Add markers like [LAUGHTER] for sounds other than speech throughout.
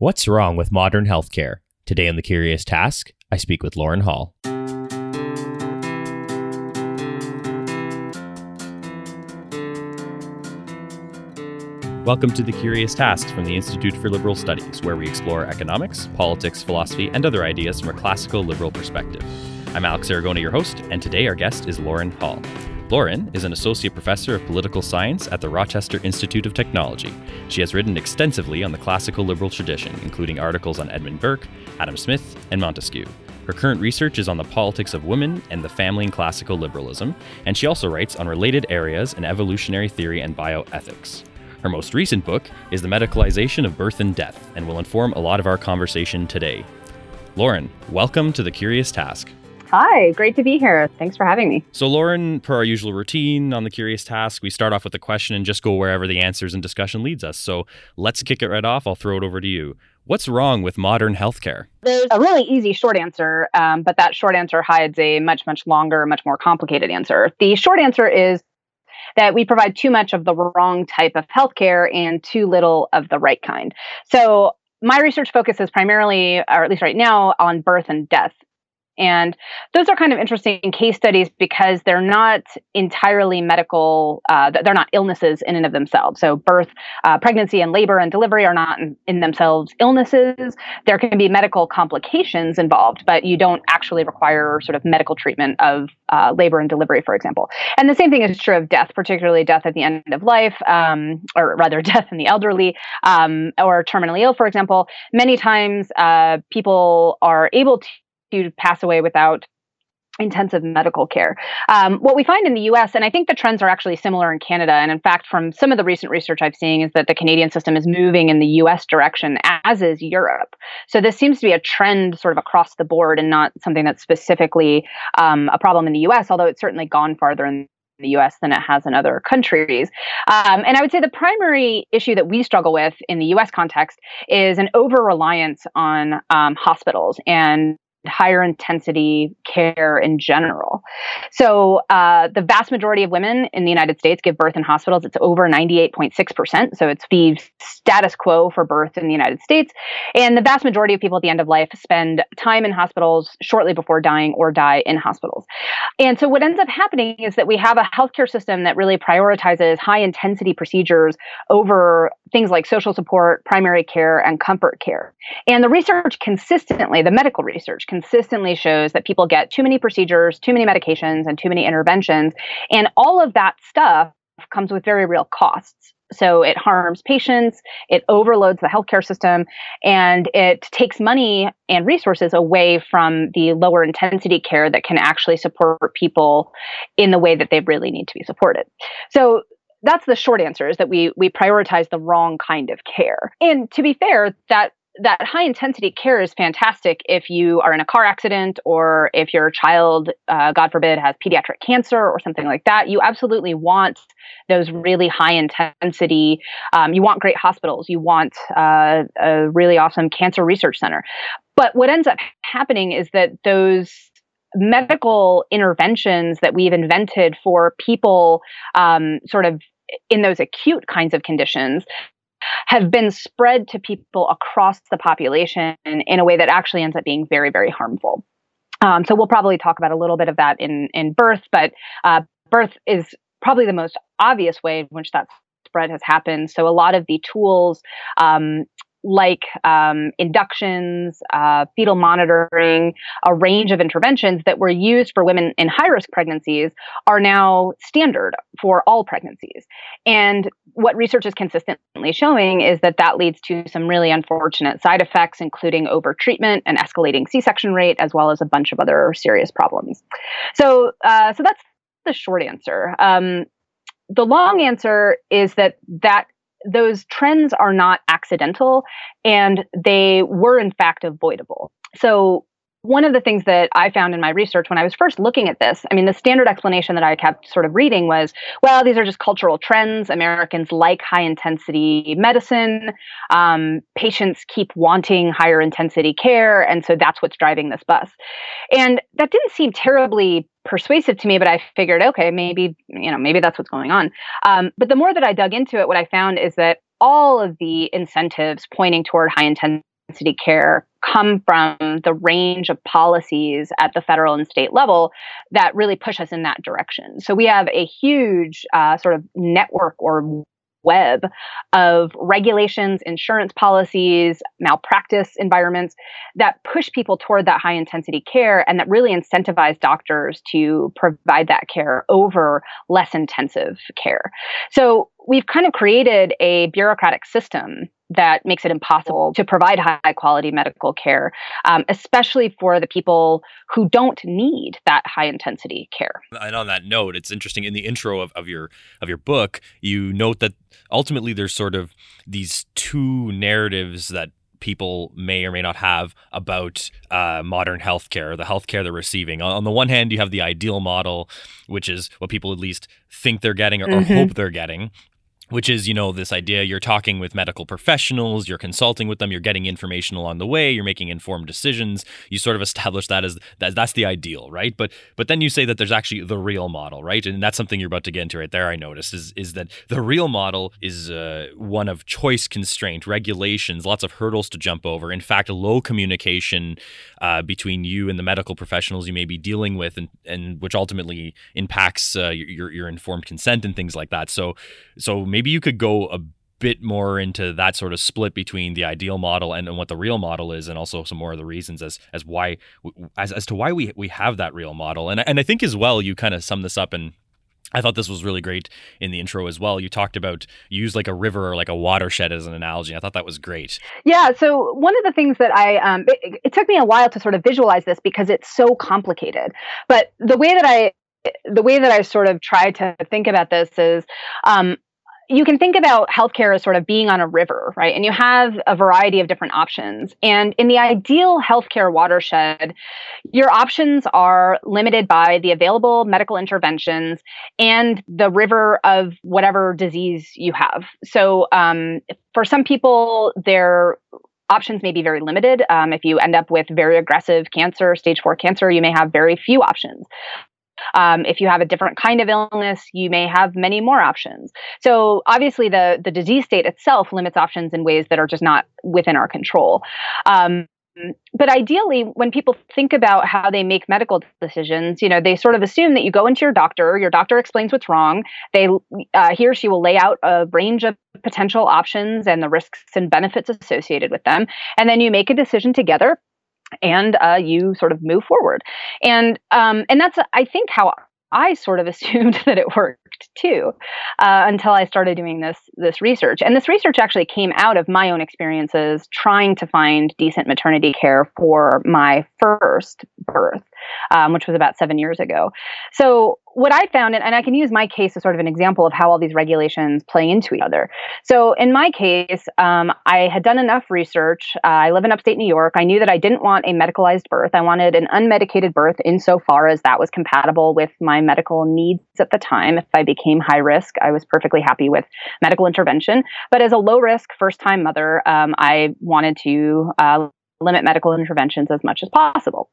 What's wrong with modern healthcare? Today on The Curious Task, I speak with Lauren Hall. Welcome to The Curious Tasks from the Institute for Liberal Studies, where we explore economics, politics, philosophy, and other ideas from a classical liberal perspective. I'm Alex Aragona, your host, and today our guest is Lauren Hall. Lauren is an associate professor of political science at the Rochester Institute of Technology. She has written extensively on the classical liberal tradition, including articles on Edmund Burke, Adam Smith, and Montesquieu. Her current research is on the politics of women and the family in classical liberalism, and she also writes on related areas in evolutionary theory and bioethics. Her most recent book is The Medicalization of Birth and Death and will inform a lot of our conversation today. Lauren, welcome to The Curious Task. Hi, great to be here. Thanks for having me. So, Lauren, per our usual routine on the Curious Task, we start off with a question and just go wherever the answers and discussion leads us. So, let's kick it right off. I'll throw it over to you. What's wrong with modern healthcare? There's a really easy short answer, um, but that short answer hides a much, much longer, much more complicated answer. The short answer is that we provide too much of the wrong type of healthcare and too little of the right kind. So, my research focuses primarily, or at least right now, on birth and death. And those are kind of interesting case studies because they're not entirely medical, uh, they're not illnesses in and of themselves. So, birth, uh, pregnancy, and labor and delivery are not in, in, themselves illnesses. There can be medical complications involved, but you don't actually require sort of medical treatment of uh, labor and delivery, for example. And the same thing is true of death, particularly death at the end of life, um, or rather, [LAUGHS] death in the elderly um, or terminally ill, for example. Many times, uh, people are able to pass away without intensive medical care. Um, what we find in the US, and I think the trends are actually similar in Canada, and in fact, from some of the recent research I've seen, is that the Canadian system is moving in the US direction, as is Europe. So this seems to be a trend sort of across the board and not something that's specifically um, a problem in the US, although it's certainly gone farther in the US than it has in other countries. Um, and I would say the primary issue that we struggle with in the US context is an over reliance on um, hospitals and higher intensity care in general. So, uh, the vast majority of women in the United States give birth in hospitals. It's over 98.6%. So, it's the status quo for birth in the United States. And the vast majority of people at the end of life spend time in hospitals shortly before dying or die in hospitals. And so, what ends up happening is that we have a healthcare system that really prioritizes high intensity procedures over things like social support, primary care, and comfort care. And the research consistently, the medical research consistently shows that people get too many procedures, too many medications, and too many interventions. And all of that stuff comes with very real costs. So it harms patients, it overloads the healthcare system, and it takes money and resources away from the lower intensity care that can actually support people in the way that they really need to be supported. So that's the short answer is that we we prioritize the wrong kind of care. And to be fair, that that high intensity care is fantastic if you are in a car accident or if your child, uh, God forbid, has pediatric cancer or something like that. You absolutely want those really high intensity. Um, you want great hospitals. You want uh, a really awesome cancer research center. But what ends up happening is that those medical interventions that we've invented for people um, sort of in those acute kinds of conditions have been spread to people across the population in a way that actually ends up being very, very harmful. Um, so we'll probably talk about a little bit of that in in birth, but uh, birth is probably the most obvious way in which that spread has happened. So a lot of the tools um, like um, inductions, uh, fetal monitoring, a range of interventions that were used for women in high risk pregnancies are now standard for all pregnancies. And what research is consistently showing is that that leads to some really unfortunate side effects, including overtreatment and escalating C section rate, as well as a bunch of other serious problems. So, uh, so that's the short answer. Um, the long answer is that that those trends are not accidental and they were in fact avoidable. So one of the things that I found in my research when I was first looking at this, I mean, the standard explanation that I kept sort of reading was, well, these are just cultural trends. Americans like high intensity medicine. Um, patients keep wanting higher intensity care. And so that's what's driving this bus. And that didn't seem terribly persuasive to me, but I figured, okay, maybe, you know, maybe that's what's going on. Um, but the more that I dug into it, what I found is that all of the incentives pointing toward high intensity care come from the range of policies at the federal and state level that really push us in that direction. So we have a huge uh, sort of network or web of regulations, insurance policies, malpractice environments that push people toward that high intensity care and that really incentivize doctors to provide that care over less intensive care. So we've kind of created a bureaucratic system that makes it impossible to provide high quality medical care, um, especially for the people who don't need that high intensity care. And on that note, it's interesting in the intro of, of your of your book, you note that ultimately there's sort of these two narratives that people may or may not have about uh, modern healthcare, the healthcare they're receiving. On the one hand, you have the ideal model, which is what people at least think they're getting or, mm-hmm. or hope they're getting which is you know this idea you're talking with medical professionals you're consulting with them you're getting information along the way you're making informed decisions. You sort of establish that as that, that's the ideal right? But but then you say that there's actually the real model right? And that's something you're about to get into right there i noticed is is that the real model is uh, one of choice constraint regulations lots of hurdles to jump over. In fact low communication uh, between you and the medical professionals you may be dealing with and and which ultimately impacts uh, your your informed consent and things like that. So so maybe maybe you could go a bit more into that sort of split between the ideal model and, and what the real model is and also some more of the reasons as as why as, as to why we we have that real model and and I think as well you kind of sum this up and I thought this was really great in the intro as well. You talked about you use like a river or like a watershed as an analogy. I thought that was great. Yeah. So one of the things that I um, it, it took me a while to sort of visualize this because it's so complicated. But the way that I the way that I sort of try to think about this is um, you can think about healthcare as sort of being on a river, right? And you have a variety of different options. And in the ideal healthcare watershed, your options are limited by the available medical interventions and the river of whatever disease you have. So um, for some people, their options may be very limited. Um, if you end up with very aggressive cancer, stage four cancer, you may have very few options. Um, if you have a different kind of illness, you may have many more options. So obviously, the the disease state itself limits options in ways that are just not within our control. Um, but ideally, when people think about how they make medical decisions, you know, they sort of assume that you go into your doctor, your doctor explains what's wrong. They, uh, he or she will lay out a range of potential options and the risks and benefits associated with them, and then you make a decision together and uh, you sort of move forward. And um, and that's I think how I sort of [LAUGHS] assumed that it worked too, uh, until I started doing this this research. And this research actually came out of my own experiences trying to find decent maternity care for my first birth, um, which was about seven years ago. So what I found, and, I can use my case as sort of an example of how all these regulations play into each other. So in my case, um, I had done enough research. Uh, I live in upstate New York. I knew that I didn't want a medicalized birth. I wanted an unmedicated birth insofar as that was compatible with my medical needs at the time. If I became high risk, I was perfectly happy with medical intervention. But as a low risk first time mother, um, I wanted to uh, limit medical interventions as much as possible.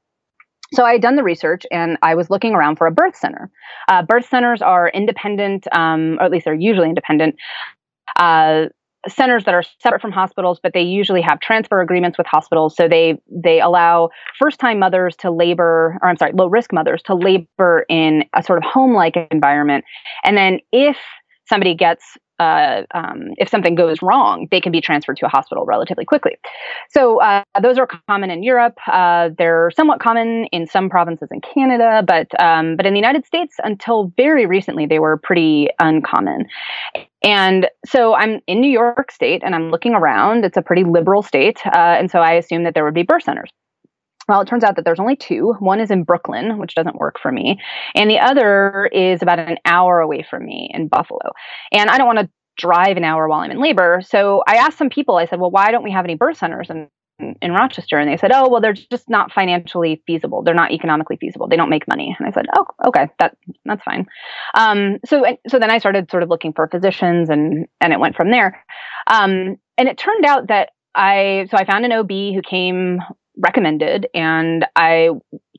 So I had done the research and I was looking around for a birth center. Uh, birth centers are independent, um, or at least they're usually independent. Uh, centers that are separate from hospitals but they usually have transfer agreements with hospitals so they they allow first time mothers to labor or i'm sorry low risk mothers to labor in a sort of home like environment and then if somebody gets uh, um, if something goes wrong, they can be transferred to a hospital relatively quickly. So uh, those are common in Europe. Uh, they're somewhat common in some provinces in Canada, but um, but in the United States, until very recently, they were pretty uncommon. And so I'm in New York State, and I'm looking around. It's a pretty liberal state, uh, and so I assumed that there would be birth centers. Well, it turns out that there's only two. One is in Brooklyn, which doesn't work for me, and the other is about an hour away from me in Buffalo. And I don't want to drive an hour while I'm in labor. So I asked some people, I said, well, why don't we have any birth centers in, in Rochester? And they said, oh, well, they're just not financially feasible. They're not economically feasible. They don't make money. And I said, oh, okay, that that's fine. Um, so so then I started sort of looking for physicians, and and it went from there. Um, and it turned out that I so I found an OB who came recommended. And I,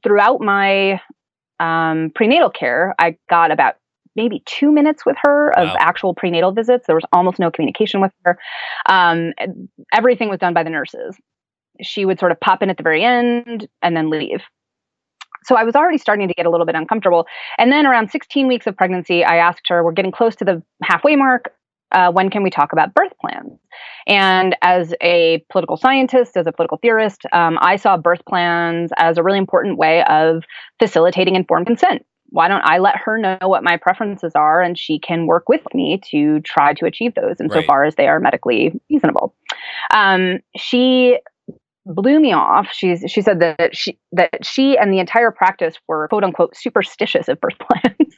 throughout my um, prenatal care, I got about maybe two minutes with her of Wow. actual prenatal visits. There was almost no communication with her. Um, everything was done by the nurses. She would sort of pop in at the very end and then leave. So I was already starting to get a little bit uncomfortable. And then around 16 weeks of pregnancy, I asked her, We're getting close to the halfway mark. Uh, when can we talk about birth plans? And as a political scientist, as a political theorist, um, I saw birth plans as a really important way of facilitating informed consent. Why don't I let her know what my preferences are and she can work with me to try to achieve those insofar as they are medically reasonable? Um, she blew me off. She's she said that she that she and the entire practice were quote unquote superstitious of birth [LAUGHS] plans.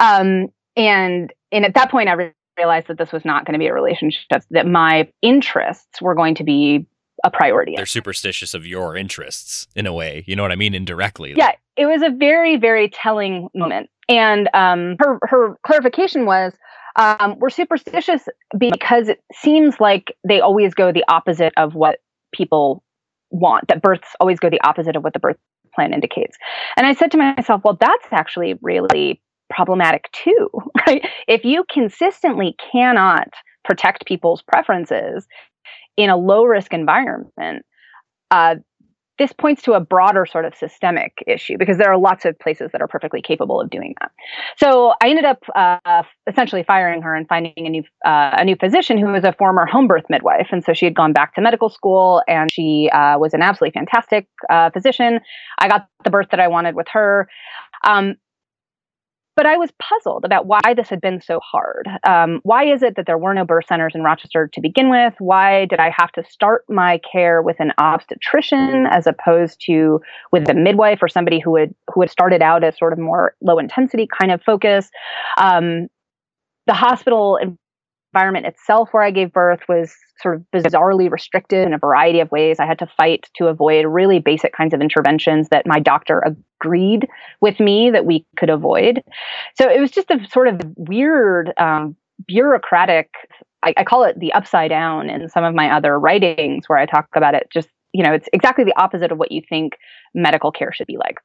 um, and and at that point I realized that this was not going to be a relationship that my interests were going to be a priority. They're superstitious of your interests in a way. You know what I mean? Indirectly. Yeah, it was a very, very telling moment. And um, her her clarification was, um, we're superstitious because it seems like they always go the opposite of what people want. That births always go the opposite of what the birth plan indicates. And I said to myself, well, that's actually really problematic too, [LAUGHS] right? If you consistently cannot protect people's preferences in a low risk environment, uh, this points to a broader sort of systemic issue because there are lots of places that are perfectly capable of doing that. So I ended up uh, essentially firing her and finding a new uh, a new physician who was a former home birth midwife, and so she had gone back to medical school and she uh, was an absolutely fantastic uh, physician. I got the birth that I wanted with her. Um, but I was puzzled about why this had been so hard. Um, why is it that there were no birth centers in Rochester to begin with? Why did I have to start my care with an obstetrician as opposed to with a midwife or somebody who had who had started out as sort of more low intensity kind of focus? Um, the hospital environment itself where I gave birth was sort of bizarrely restricted in a variety of ways. I had to fight to avoid really basic kinds of interventions that my doctor agreed with me that we could avoid. So it was just a sort of weird, um, bureaucratic, I, I call it the upside down in some of my other writings where I talk about it. Just, you know, it's exactly the opposite of what you think medical care should be like.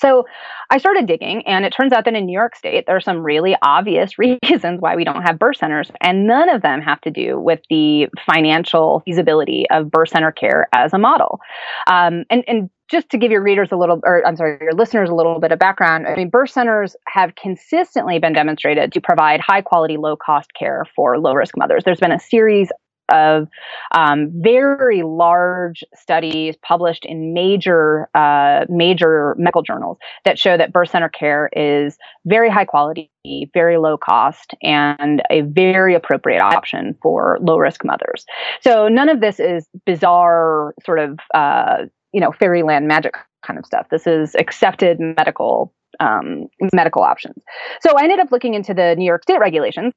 So I started digging, and it turns out that in New York State, there are some really obvious [LAUGHS] reasons why we don't have birth centers, and none of them have to do with the financial feasibility of birth center care as a model. Um, and, and just to give your readers a little, or I'm sorry, your listeners a little bit of background, I mean, birth centers have consistently been demonstrated to provide high quality, low cost care for low risk mothers. There's been a series of um, very large studies published in major uh, major medical journals that show that birth center care is very high quality, very low cost, and a very appropriate option for low risk mothers. So none of this is bizarre sort of uh, you know fairyland magic kind of stuff. This is accepted medical um, medical options. So I ended up looking into the New York State regulations.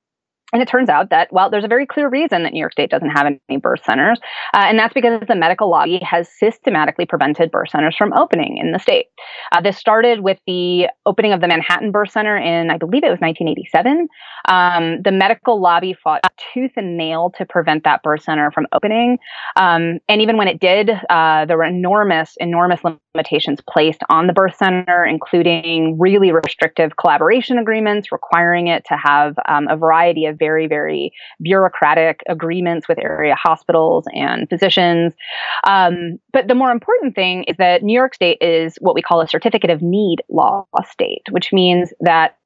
And it turns out that, well, there's a very clear reason that New York State doesn't have any birth centers. Uh, and that's because the medical lobby has systematically prevented birth centers from opening in the state. Uh, this started with the opening of the Manhattan Birth Center in, I believe it was 1987. Um, the medical lobby fought tooth and nail to prevent that birth center from opening. Um, and even when it did, uh, there were enormous, enormous limitations placed on the birth center, including really restrictive collaboration agreements requiring it to have um, a variety of very, very bureaucratic agreements with area hospitals and physicians. Um, but the more important thing is that New York State is what we call a certificate of need law state, which means that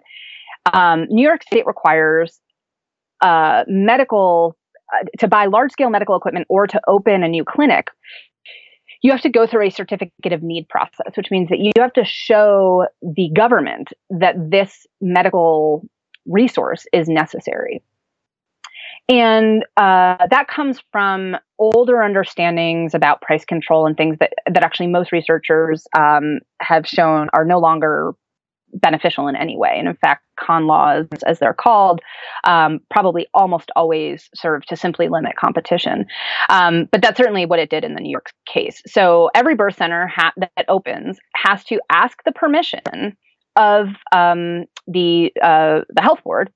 um, New York State requires uh, medical uh, to buy large scale medical equipment or to open a new clinic you have to go through a certificate of need process, which means that you have to show the government that this medical resource is necessary. And uh, that comes from older understandings about price control and things that, that actually most researchers um, have shown are no longer beneficial in any way. And in fact, con laws, as they're called, um, probably almost always serve to simply limit competition. Um, but that's certainly what it did in the New York case. So every birth center ha- that opens has to ask the permission of um, the uh, the health board,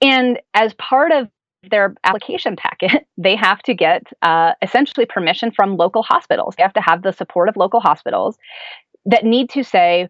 and as part of their application packet, [LAUGHS] they have to get uh, essentially permission from local hospitals. They have to have the support of local hospitals that need to say,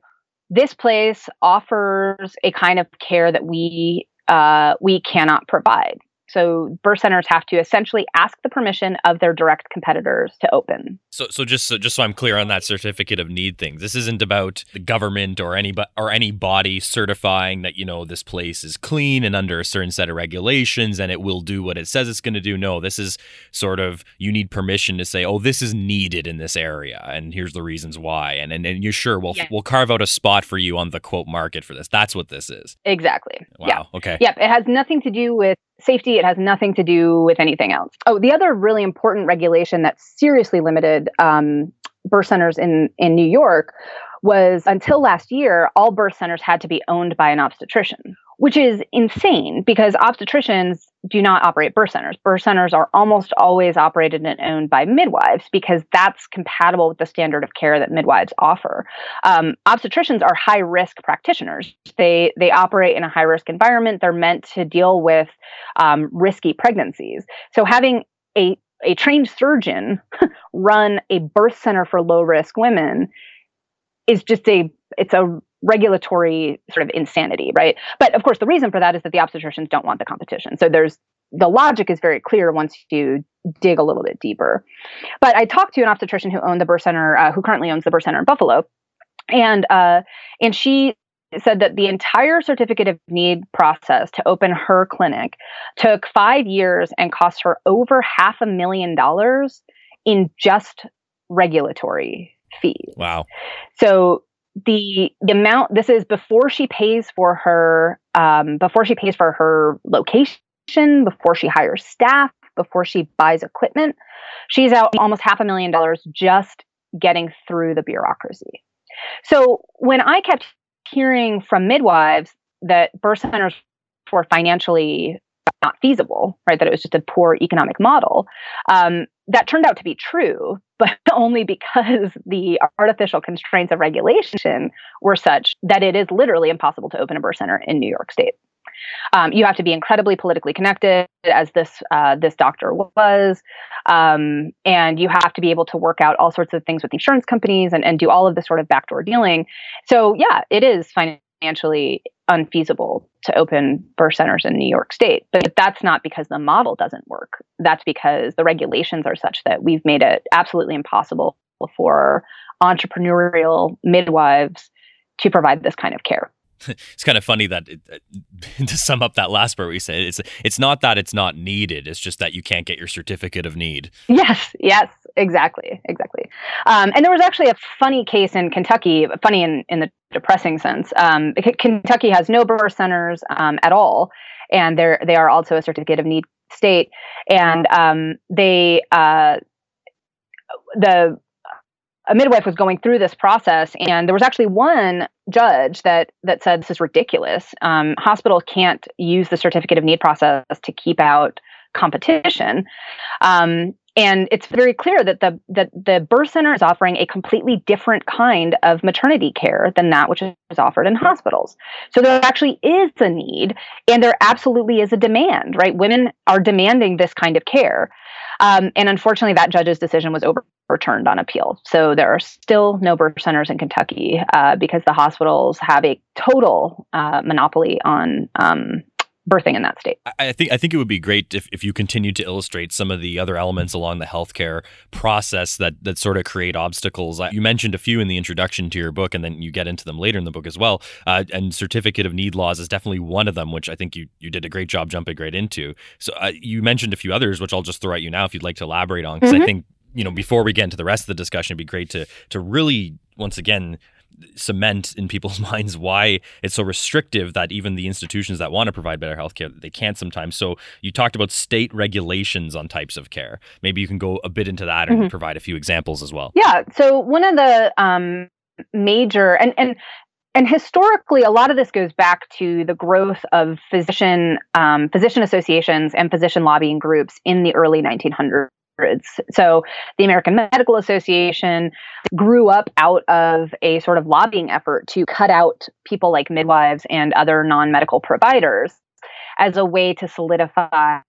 this place offers a kind of care that we uh, we cannot provide. So birth centers have to essentially ask the permission of their direct competitors to open. So, so just so just so I'm clear on that certificate of need thing, this isn't about the government or any or any body certifying that you know this place is clean and under a certain set of regulations and it will do what it says it's going to do. No, this is sort of you need permission to say, oh, this is needed in this area, and here's the reasons why, and and, and you're sure we'll we'll carve out a spot for you on the quote market for this. That's what this is. Exactly. Wow. Yeah. Okay. Yep. It has nothing to do with safety. It has nothing to do with anything else. Oh, the other really important regulation that seriously limited um, birth centers in in New York was until last year, all birth centers had to be owned by an obstetrician, which is insane because obstetricians do not operate birth centers. Birth centers are almost always operated and owned by midwives because that's compatible with the standard of care that midwives offer. Um, obstetricians are high risk practitioners. They they operate in a high risk environment. They're meant to deal with um, risky pregnancies. So having a a trained surgeon [LAUGHS] run a birth center for low risk women is just a it's a regulatory sort of insanity, right? But of course, the reason for that is that the obstetricians don't want the competition. So there's the logic is very clear once you dig a little bit deeper. But I talked to an obstetrician who owned the birth center, uh, who currently owns the birth center in Buffalo, and uh, and she said that the entire certificate of need process to open her clinic took five years and cost her over half a million dollars in just regulatory fees. Wow. So the the amount this is before she pays for her um, before she pays for her location, before she hires staff, before she buys equipment, she's out almost half a million dollars just getting through the bureaucracy. So when I kept hearing from midwives that birth centers were financially not feasible, right? That it was just a poor economic model. Um, that turned out to be true, but [LAUGHS] only because the artificial constraints of regulation were such that it is literally impossible to open a birth center in New York State. Um, you have to be incredibly politically connected, as this uh, this doctor was, um, and you have to be able to work out all sorts of things with insurance companies and, and do all of this sort of backdoor dealing. So yeah, it is financially unfeasible to open birth centers in New York State. But that's not because the model doesn't work. That's because the regulations are such that we've made it absolutely impossible for entrepreneurial midwives to provide this kind of care. [LAUGHS] it's kind of funny that it, [LAUGHS] to sum up that last part we said it's it's not that it's not needed it's just that you can't get your certificate of need. Yes yes exactly exactly. Um, and there was actually a funny case in kentucky funny in, in the depressing sense. Um, kentucky has no birth centers um, at all and they're they are also a certificate of need state. And um, they uh, the a midwife was going through this process and there was actually one judge that that said this is ridiculous. Um, hospitals can't use the certificate of need process to keep out competition. Um, and it's very clear that the that the birth center is offering a completely different kind of maternity care than that which is offered in hospitals. So there actually is a need and there absolutely is a demand right? Women are demanding this kind of care um, and unfortunately, that judge's decision was overturned on appeal. So there are still no birth centers in Kentucky uh, because the hospitals have a total uh, monopoly on um, birthing in that state. I think I think it would be great if, if you continued to illustrate some of the other elements along the healthcare process that that sort of create obstacles. You mentioned a few in the introduction to your book, and then you get into them later in the book as well. Uh, and certificate of need laws is definitely one of them, which I think you you did a great job jumping right into. So uh, you mentioned a few others, which I'll just throw at you now if you'd like to elaborate on, because mm-hmm. I think you know before we get into the rest of the discussion, it'd be great to to really once again cement in people's [LAUGHS] minds why it's so restrictive that even the institutions that want to provide better healthcare they can't sometimes. So you talked about state regulations on types of care. Maybe you can go a bit into that and mm-hmm. provide a few examples as well. Yeah. So one of the um, major and and and historically, a lot of this goes back to the growth of physician um, physician associations and physician lobbying groups in the early 1900s so the American Medical Association grew up out of a sort of lobbying effort to cut out people like midwives and other non medical providers as a way to solidify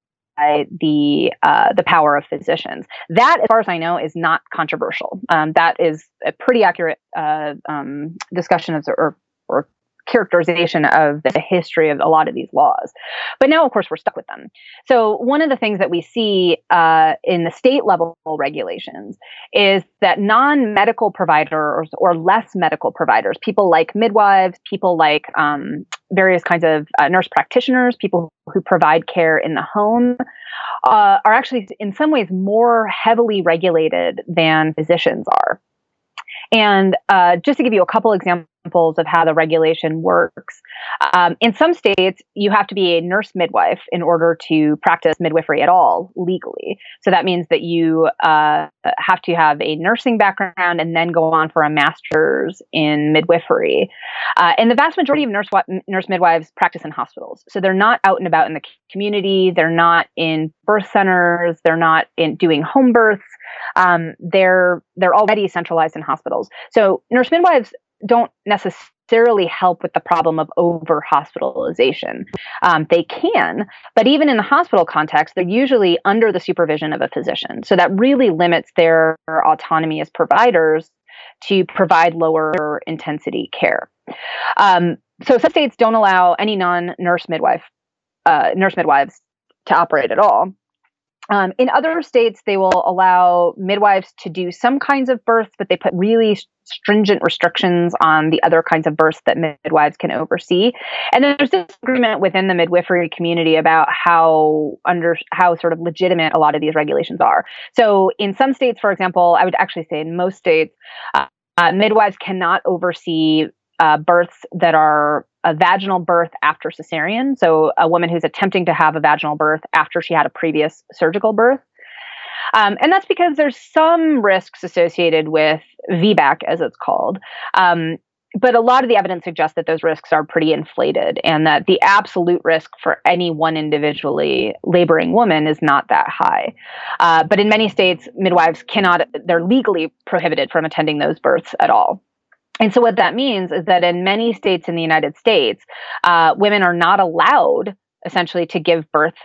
the uh, the power of physicians. That, as far as I know, is not controversial. Um, that is a pretty accurate uh, um, discussion of or or characterization of the history of a lot of these laws. But now, of course, we're stuck with them. So, one of the things that we see uh, in the state level regulations is that non medical providers or less medical providers, people like midwives, people like um, various kinds of uh, nurse practitioners, people who provide care in the home, uh, are actually in some ways more heavily regulated than physicians are. And uh, just to give you a couple examples of how the regulation works. Um, in some states, you have to be a nurse midwife in order to practice midwifery at all legally. So that means that you uh, have to have a nursing background and then go on for a master's in midwifery. Uh, and the vast majority of nurse nurse midwives practice in hospitals, so they're not out and about in the community. They're not in birth centers. They're not in doing home births. Um, they're they're already centralized in hospitals. So nurse midwives don't necessarily help with the problem of over hospitalization. Um, they can, but even in the hospital context, they're usually under the supervision of a physician. So that really limits their autonomy as providers to provide lower intensity care. Um, so some states don't allow any non-nurse midwife uh, nurse midwives to operate at all. Um, in other states, they will allow midwives to do some kinds of births, but they put really stringent restrictions on the other kinds of births that midwives can oversee. And then there's disagreement within the midwifery community about how under how sort of legitimate a lot of these regulations are. So, in some states, for example, I would actually say in most states, uh, uh, midwives cannot oversee uh, births that are a vaginal birth after cesarean. So, a woman who's attempting to have a vaginal birth after she had a previous surgical birth. Um, and that's because there's some risks associated with VBAC, as it's called. Um, but a lot of the evidence suggests that those risks are pretty inflated and that the absolute risk for any one individually laboring woman is not that high. Uh, but in many states, midwives cannot, they're legally prohibited from attending those births at all. And so, what that means is that in many states in the United States, uh, women are not allowed essentially to give birth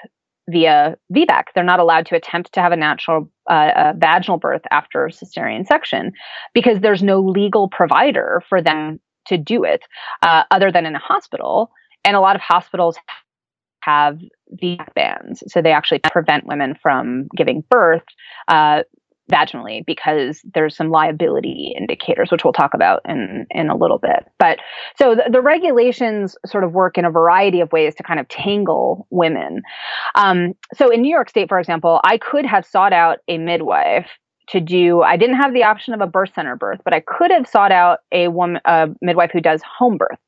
via VBAC. They're not allowed to attempt to have a natural uh, a vaginal birth after cesarean section because there's no legal provider for them to do it uh, other than in a hospital. And a lot of hospitals have VBAC bans, so they actually prevent women from giving birth uh, vaginally because there's some liability indicators which we'll talk about in in a little bit. But so the, the regulations sort of work in a variety of ways to kind of tangle women. Um, so in new york state for example i could have sought out a midwife to do i didn't have the option of a birth center birth but i could have sought out a woman a midwife who does home birth.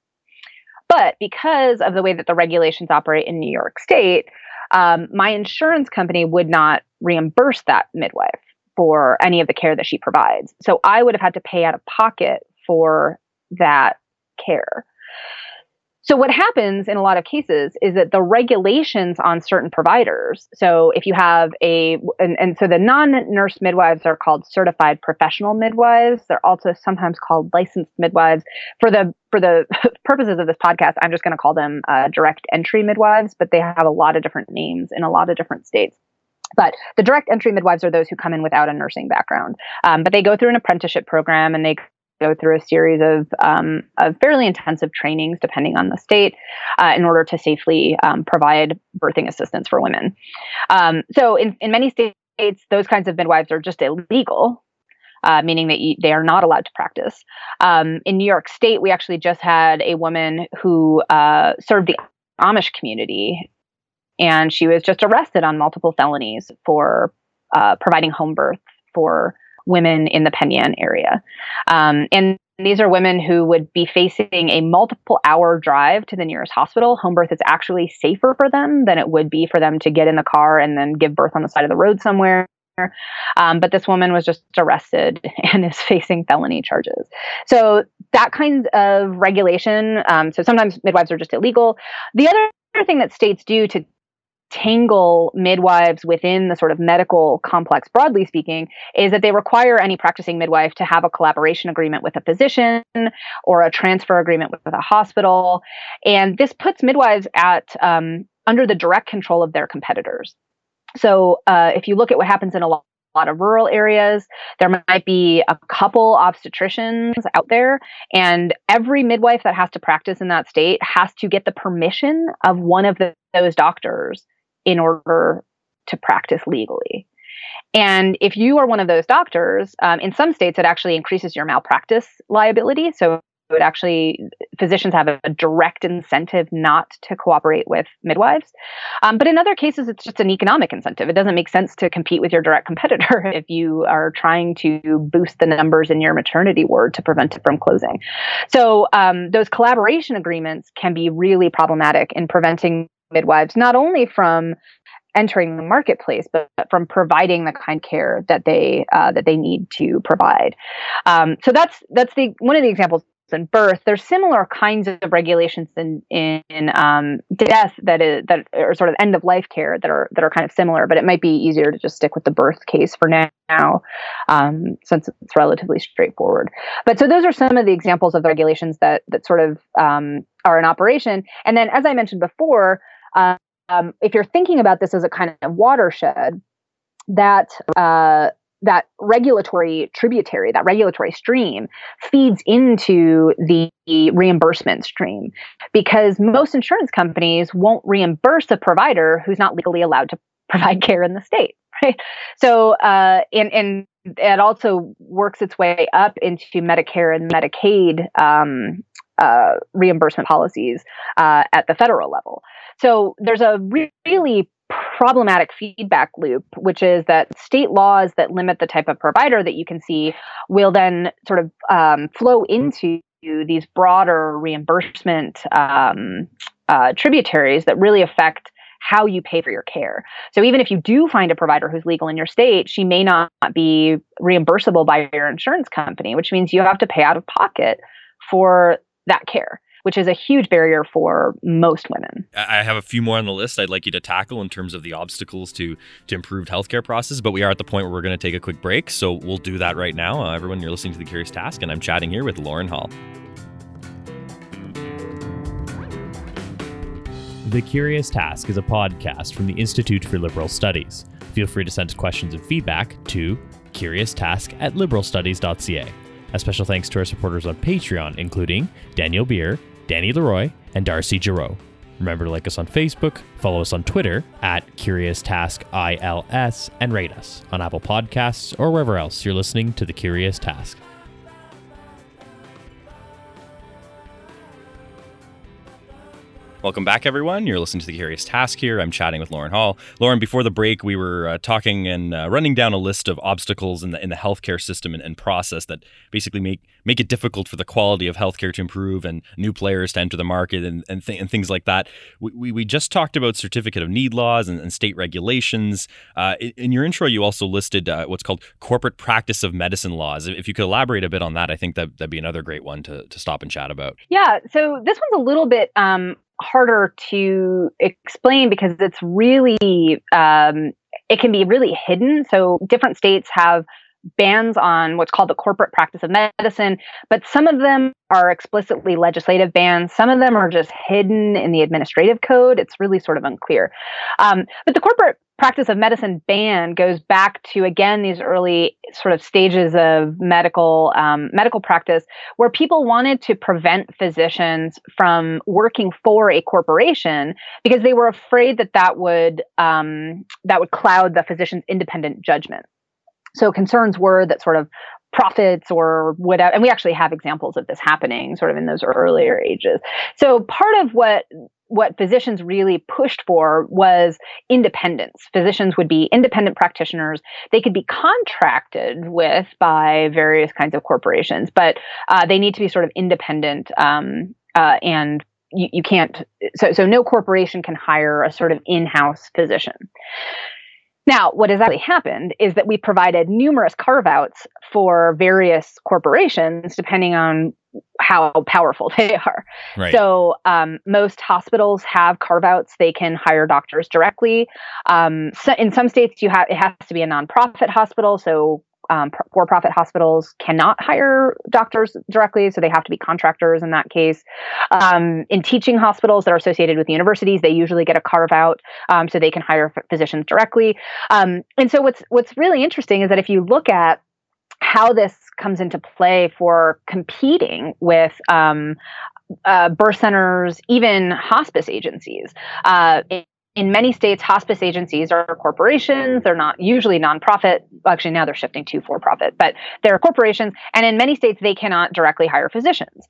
But because of the way that the regulations operate in new york state um, my insurance company would not reimburse that midwife for any of the care that she provides. So I would have had to pay out of pocket for that care. So what happens in a lot of cases is that the regulations on certain providers. So if you have a and, and so the non-nurse midwives are called certified professional midwives. They're also sometimes called licensed midwives. For the for the [LAUGHS] purposes of this podcast, I'm just going to call them uh, direct entry midwives, but they have a lot of different names in a lot of different states. But the direct entry midwives are those who come in without a nursing background. Um, but they go through an apprenticeship program and they go through a series of, um, of fairly intensive trainings, depending on the state, uh, in order to safely um, provide birthing assistance for women. Um, so, in, in many states, those kinds of midwives are just illegal. Uh, meaning that they are not allowed to practice. Um, in New York State, we actually just had a woman who uh, served the Amish community and she was just arrested on multiple felonies for uh, providing home birth for women in the Penn Yan area. Um, and these are women who would be facing a multiple hour drive to the nearest hospital. Home birth is actually safer for them than it would be for them to get in the car and then give birth on the side of the road somewhere. Um, but this woman was just arrested [LAUGHS] and is facing felony charges. So that kind of regulation. Um, so sometimes midwives are just illegal. The other thing that states do to tangle midwives within the sort of medical complex, broadly speaking, is that they require any practicing midwife to have a collaboration agreement with a physician or a transfer agreement with a hospital. And this puts midwives at um, under the direct control of their competitors. So uh, if you look at what happens in a lot lot of rural areas. There might be a couple obstetricians out there, and every midwife that has to practice in that state has to get the permission of one of the, those doctors in order to practice legally. And if you are one of those doctors, um, in some states, it actually increases your malpractice liability. So it actually physicians have a, direct incentive not to cooperate with midwives um, but in other cases it's just an economic incentive it doesn't make sense to compete with your direct competitor [LAUGHS] if you are trying to boost the numbers in your maternity ward to prevent it from closing so um, those collaboration agreements can be really problematic in preventing midwives not only from entering the marketplace, but from providing the kind of care that they uh, that they need to provide. Um, so that's that's the one of the examples in birth. There's similar kinds of regulations in in, um, death that is that are sort of end of life care that are that are kind of similar, but it might be easier to just stick with the birth case for now, um, since it's relatively straightforward. But so those are some of the examples of the regulations that that sort of um, are in operation. And then, as I mentioned before. Um, if you're thinking about this as a kind of watershed, that uh, that regulatory tributary, that regulatory stream, feeds into the reimbursement stream because most insurance companies won't reimburse a provider who's not legally allowed to [LAUGHS] provide care in the state, right? So, uh, and and it also works its way up into Medicare and Medicaid um, uh, reimbursement policies uh, at the federal level. So there's a re- really problematic feedback loop, which is that state laws that limit the type of provider that you can see will then sort of um, flow into these broader reimbursement um, uh, tributaries that really affect how you pay for your care. So even if you do find a provider who's legal in your state, she may not be reimbursable by your insurance company, which means you have to pay out of pocket for that care which is a huge barrier for most women. I have a few more on the list I'd like you to tackle in terms of the obstacles to to improved healthcare process, but we are at the point where we're going to take a quick break, so we'll do that right now. Uh, everyone, you're listening to the Curious Task, and I'm chatting here with Lauren Hall. The Curious Task is a podcast from the Institute for Liberal Studies. Feel free to send questions and feedback to curioustask at liberalstudies.ca. A special thanks to our supporters on Patreon, including Daniel Beer, Danny Leroy, and Darcy Giroux. Remember to like us on Facebook, follow us on Twitter at Curious Task ILS, and rate us on Apple Podcasts or wherever else you're listening to The Curious Task. Welcome back, everyone. You're listening to the Curious Task here. I'm chatting with Lauren Hall. Lauren, before the break, we were uh, talking and uh, running down a list of obstacles in the in the healthcare system and, and, process that basically make make it difficult for the quality of healthcare to improve and new players to enter the market and and, th- and things like that. We, we, we, just talked about certificate of need laws and, and state regulations. Uh, in, in, your intro, you also listed uh, what's called corporate practice of medicine laws. If you could elaborate a bit on that, I think that that'd be another great one to to stop and chat about. Yeah. So this one's a little bit um, harder to explain because it's really um, it can be really hidden. So different states have bans on what's called the corporate practice of medicine, but some of them are explicitly legislative bans. Some of them are just hidden in the administrative code. It's really sort of unclear. Um, but the corporate practice of medicine ban goes back to again these early sort of stages of medical um, medical practice where people wanted to prevent physicians from working for a corporation because they were afraid that that would um, that would cloud the physician's independent judgment so concerns were that sort of profits or whatever and we actually have examples of this happening sort of in those earlier ages so part of what what physicians really pushed for was independence. Physicians would be independent practitioners. They could be contracted with by various kinds of corporations, but uh, they need to be sort of independent um, uh, and you, you can't so so no corporation can hire a sort of in-house physician now, what has actually happened is that we provided numerous carve outs for various corporations, depending on how powerful [LAUGHS] they are. Right. So, um, most hospitals have carve outs. They can hire doctors directly. Um, so in some states, you have it has to be a nonprofit hospital. So, um, for-profit hospitals cannot hire doctors directly, so they have to be contractors in that case. Um, in teaching hospitals that are associated with universities, they usually get a carve out, um, so they can hire physicians directly. Um, and so what's what's really interesting is that if you look at how this comes into play for competing with um, uh, birth centers, even hospice agencies. Uh, in many states, hospice agencies are corporations. They're not usually nonprofit. Actually, now they're shifting to for profit, but they're corporations. And in many states, they cannot directly hire physicians.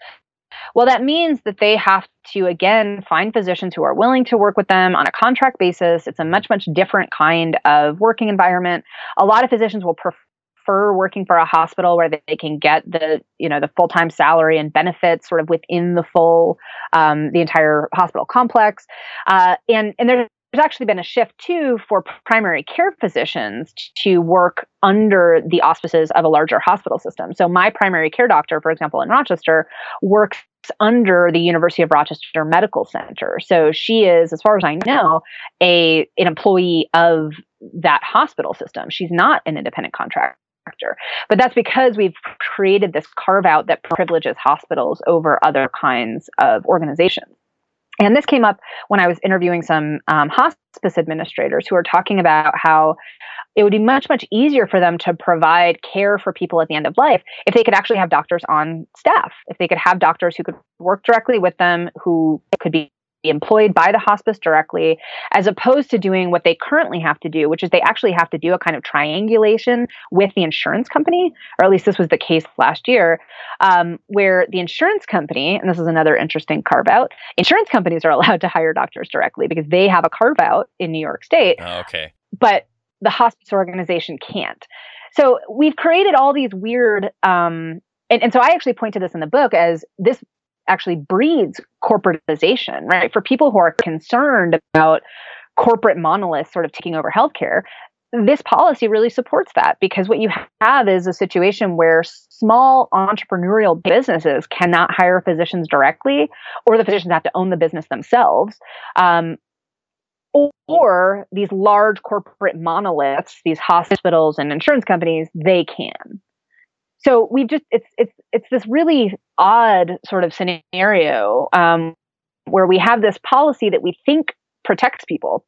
Well, that means that they have to, again, find physicians who are willing to work with them on a contract basis. It's a much, much different kind of working environment. A lot of physicians will prefer working for a hospital where they can get the you know the full time salary and benefits sort of within the full um, the entire hospital complex, uh, and and there's there's actually been a shift too for primary care physicians to work under the auspices of a larger hospital system. So my primary care doctor, for example, in Rochester, works under the University of Rochester Medical Center. So she is, as far as I know, a an employee of that hospital system. She's not an independent contractor. But that's because we've created this carve out that privileges hospitals over other kinds of organizations. And this came up when I was interviewing some um, hospice administrators who are talking about how it would be much, much easier for them to provide care for people at the end of life if they could actually have doctors on staff, if they could have doctors who could work directly with them, who could be employed by the hospice directly, as opposed to doing what they currently have to do, which is they actually have to do a kind of triangulation with the insurance company, or at least this was the case last year, um, where the insurance company, and this is another interesting carve out, insurance companies are [LAUGHS] allowed to hire doctors directly because they have a carve out in New York State. Oh, okay. But the hospice organization can't. So we've created all these weird um, and, and, so I actually point to this in the book as this actually breeds corporatization, right? For people who are concerned about corporate monoliths sort of taking over healthcare, this policy really supports that because what you have is a situation where small entrepreneurial businesses cannot hire physicians directly, or the physicians have to own the business themselves. Um, or these large corporate monoliths, these hospitals and insurance companies, they can so we've just it's it's it's this really odd sort of scenario um, where we have this policy that we think protects people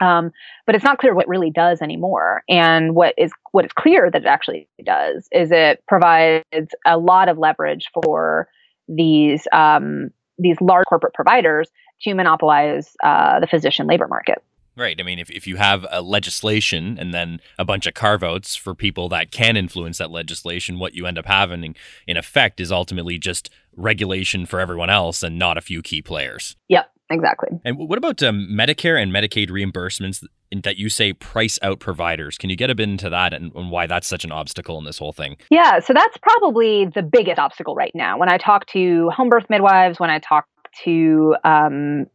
um, but it's not clear what really does anymore. And what is what is clear that it actually does is it provides a lot of leverage for these um, these large corporate providers to monopolize uh, the physician labor market Right. I mean, if, if you have a legislation and then a bunch of carve outs for people that can influence that legislation, what you end up having in effect is ultimately just regulation for everyone else and not a few key players. Yep, exactly. And what about um, Medicare and Medicaid reimbursements that you say price out providers? Can you get a bit into that and, and why that's such an obstacle in this whole thing? Yeah, so that's probably the biggest obstacle right now. When I talk to home birth midwives, when I talk to um,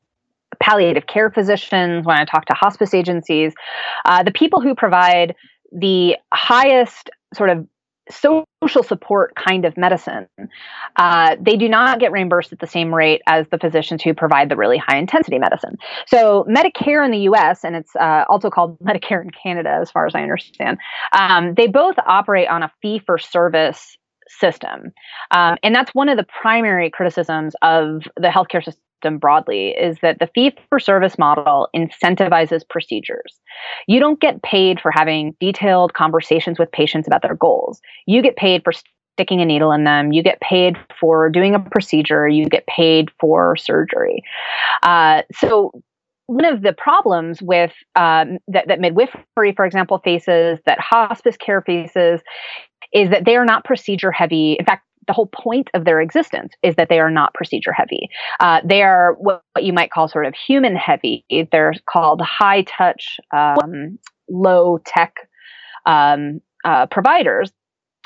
palliative care physicians, when I talk to hospice agencies, uh, the people who provide the highest sort of social support kind of medicine, uh, they do not get reimbursed at the same rate as the physicians who provide the really high intensity medicine. So, Medicare in the US, and it's uh, also called [LAUGHS] Medicare in Canada, as far as I understand, um, they both operate on a fee for service system. Um, and that's one of the primary criticisms of the healthcare system system broadly is that the fee for service model incentivizes procedures. You don't get paid for having detailed conversations with patients about their goals. You get paid for sticking a needle in them. You get paid for doing a procedure. You get paid for surgery. Uh, so one of the problems with um, that, that midwifery, for example, faces, that hospice care faces, is that they are not procedure heavy. In fact, the whole point of their existence is that they are not procedure heavy. Uh, they are what, you might call sort of human heavy. They're called high touch, um, low tech um, uh, providers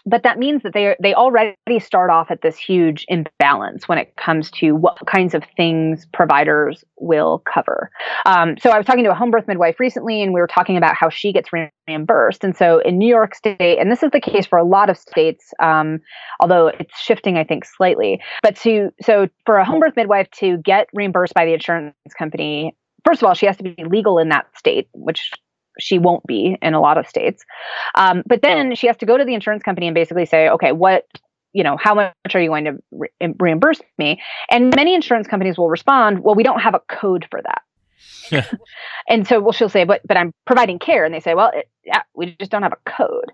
but that means that they they already start off at this huge imbalance when it comes to what kinds of things providers will cover. Um, so I was talking to a home birth midwife recently, and we were talking about how she gets reimbursed. And so in New York State, and this is the case for a lot of states, um, although it's shifting, I think, slightly. But to so for a home birth midwife to get reimbursed by the insurance company, first of all, she has to be legal in that state, which she won't be in a lot of states. Um, but then she has to go to the insurance company and basically say, okay, what you know, how much are you going to re- reimburse me? And many insurance companies will respond, well, we don't have a code for that. [LAUGHS] and so well, she'll say, but but I'm providing care, and they say, well, it, yeah, we just don't have a code.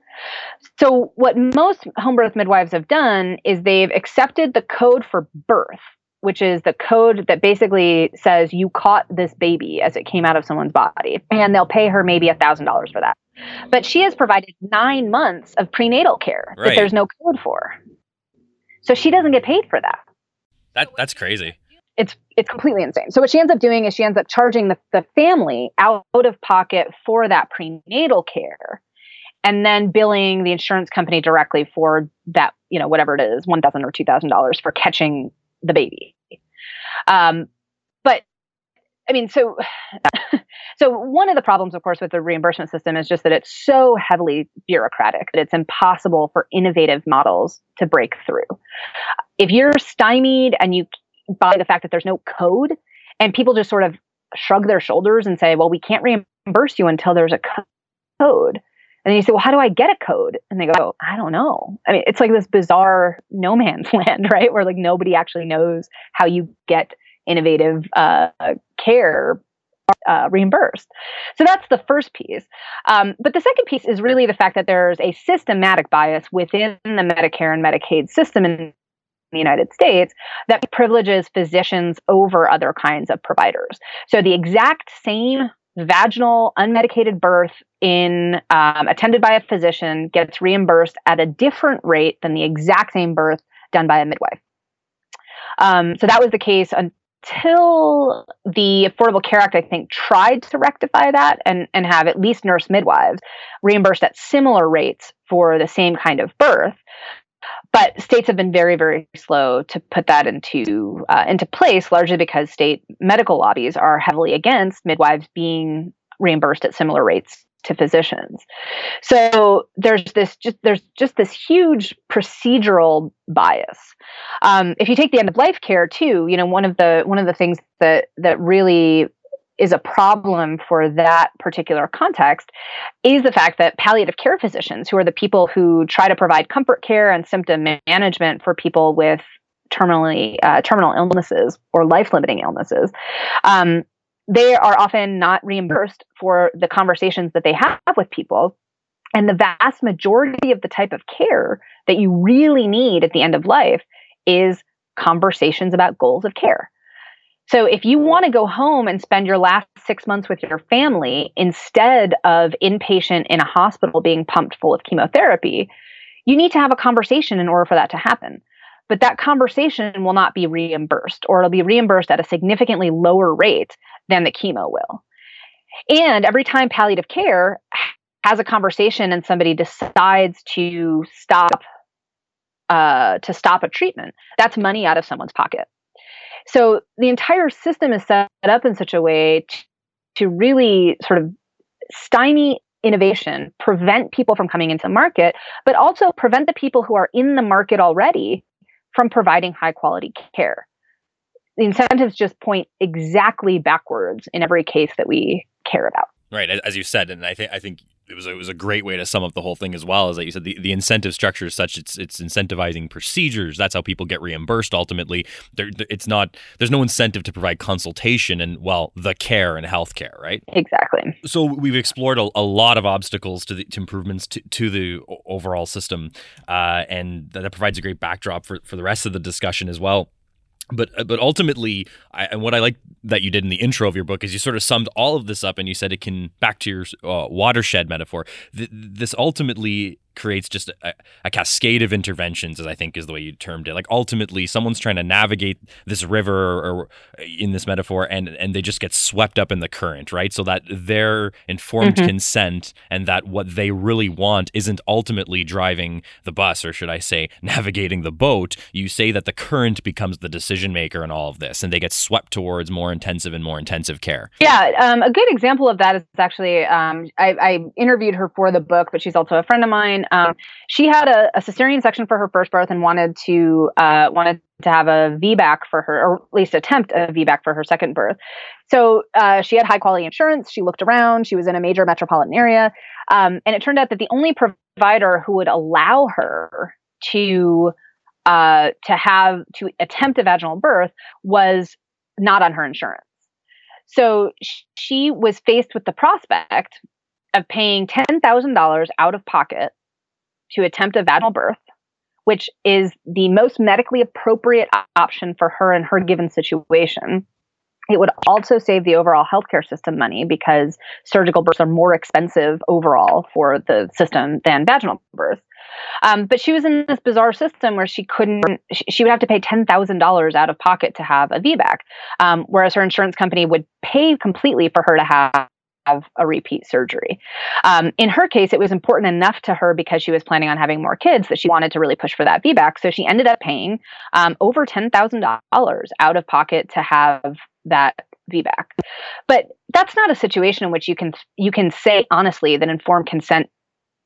So what most home birth midwives have done is they've accepted the code for birth, which is the code that basically says you caught this baby as it came out of someone's body, and they'll pay her maybe a thousand dollars for that. But she has provided nine months of prenatal care right. that there's no code for. So she doesn't get paid for that. That that's crazy. It's it's completely insane. So what she ends up doing is she ends up charging the, the family out of pocket for that prenatal care and then billing the insurance company directly for that, you know, whatever it is, one thousand or two thousand dollars for catching the baby. Um, but I mean, so [SIGHS] so one of the problems, of course, with the reimbursement system is just that it's so heavily bureaucratic that it's impossible for innovative models to break through. If you're stymied and you by the fact that there's no code, and people just sort of shrug their shoulders and say, "Well, we can't reimburse you until there's a code." And then you say, well, how do I get a code? And they go, oh, I don't know. I mean, it's like this bizarre no man's [LAUGHS] land, right? Where like nobody actually knows how you get innovative uh, care uh, reimbursed. So that's the first piece. Um, but the second piece is really the fact that there's a systematic bias within the Medicare and Medicaid system in the United States that privileges physicians over other kinds of providers. So the exact same vaginal unmedicated birth in um, attended by a physician gets reimbursed at a different rate than the exact same birth done by a midwife. Um, so that was the case until the Affordable Care Act, I think, tried to rectify that and, and have at least nurse midwives reimbursed at similar rates for the same kind of birth. But states have been very, very slow to put that into uh, into place, largely because state medical lobbies are heavily against midwives being reimbursed at similar rates to physicians. So there's this just there's just this huge procedural bias. Um, if you take the end of life care too, you know one of the one of the things that that really is a problem for that particular context is the fact that palliative care physicians, who are the people who try to provide comfort care and symptom management for people with terminally uh, terminal illnesses or life limiting illnesses, um, they are often not reimbursed for the conversations that they have with people. And the vast majority of the type of care that you really need at the end of life is conversations about goals of care. So if you want to go home and spend your last six months with your family instead of inpatient in a hospital being pumped full of chemotherapy, you need to have a conversation in order for that to happen. But that conversation will not be reimbursed, or it'll be reimbursed at a significantly lower rate than the chemo will. And every time palliative care has a conversation and somebody decides to stop uh, to stop a treatment, that's money out of someone's pocket. So the entire system is set up in such a way to, to really sort of stymie innovation, prevent people from coming into the market, but also prevent the people who are in the market already from providing high quality care the incentives just point exactly backwards in every case that we care about. Right, as you said, and I think I think it was it was a great way to sum up the whole thing as well. Is that you said the, the incentive structure is such it's it's incentivizing procedures. That's how people get reimbursed ultimately. There, it's not there's no incentive to provide consultation and well the care and healthcare, right? Exactly. So we've explored a, a lot of obstacles to the to improvements to, to the overall system, uh, and that provides a great backdrop for for the rest of the discussion as well but uh, but ultimately I, and what i like that you did in the intro of your book is you sort of summed all of this up and you said it can back to your uh, watershed metaphor. Th- this ultimately creates just a, a, cascade of interventions as i think is the way you termed it. Like ultimately someone's trying to navigate this river or, or, in this metaphor and and they just get swept up in the current right? So that their informed mm-hmm. consent and that what they really want isn't ultimately driving the bus or should i say [LAUGHS] navigating the boat. You say that the current becomes the decision maker in all of this and they get swept towards more intensive and more intensive care. Yeah um, a good example of that is actually um, I, I interviewed her for the book but she's also a friend of mine Um, she had a, a, cesarean section for her first birth and wanted to uh, wanted to have a VBAC for her, or at least attempt a VBAC for her second birth. So uh, she had high quality insurance. She looked around. She was in a major metropolitan area, um, and it turned out that the only provider who would allow her to uh, to have to attempt a vaginal birth was not on her insurance. So she was faced with the prospect of paying $10,000 out of pocket to attempt a vaginal birth, which is the most medically appropriate option for her in her given situation. It would also save the overall healthcare system money because surgical births are more expensive overall for the system than vaginal births. Um, but she was in this bizarre system where she couldn't, she, would have to pay $10,000 out of pocket to have a VBAC, um, whereas her insurance company would pay completely for her to have have a repeat surgery. Um, in her case, it was important enough to her because she was planning on having more kids that she wanted to really push for that VBAC. So she ended up paying um, over $10,000 out of pocket to have that VBAC. But that's not a situation in which you can you can say honestly that informed consent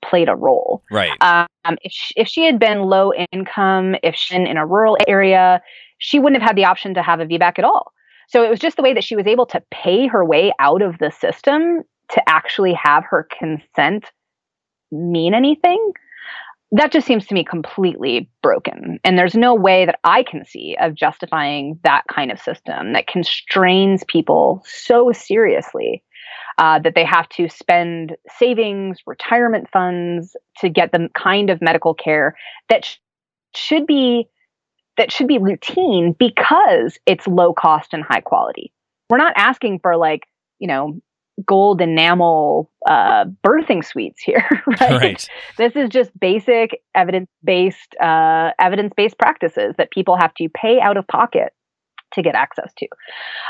played a role. Right. Um, if she, if she had been low income, if she in a rural area, she wouldn't have had the option to have a VBAC at all. So it was just the way that she was able to pay her way out of the system to actually have her consent mean anything. That just seems to me completely broken. And there's no way that I can see of justifying that kind of system that constrains people so seriously uh, that they have to spend savings, retirement funds to get the kind of medical care that sh- should be that should be routine because it's low cost and high quality. We're not asking for like, you know, gold enamel uh, birthing suites here, [LAUGHS] right? right? This is just basic evidence based uh, evidence based practices that people have to pay out of pocket to get access to.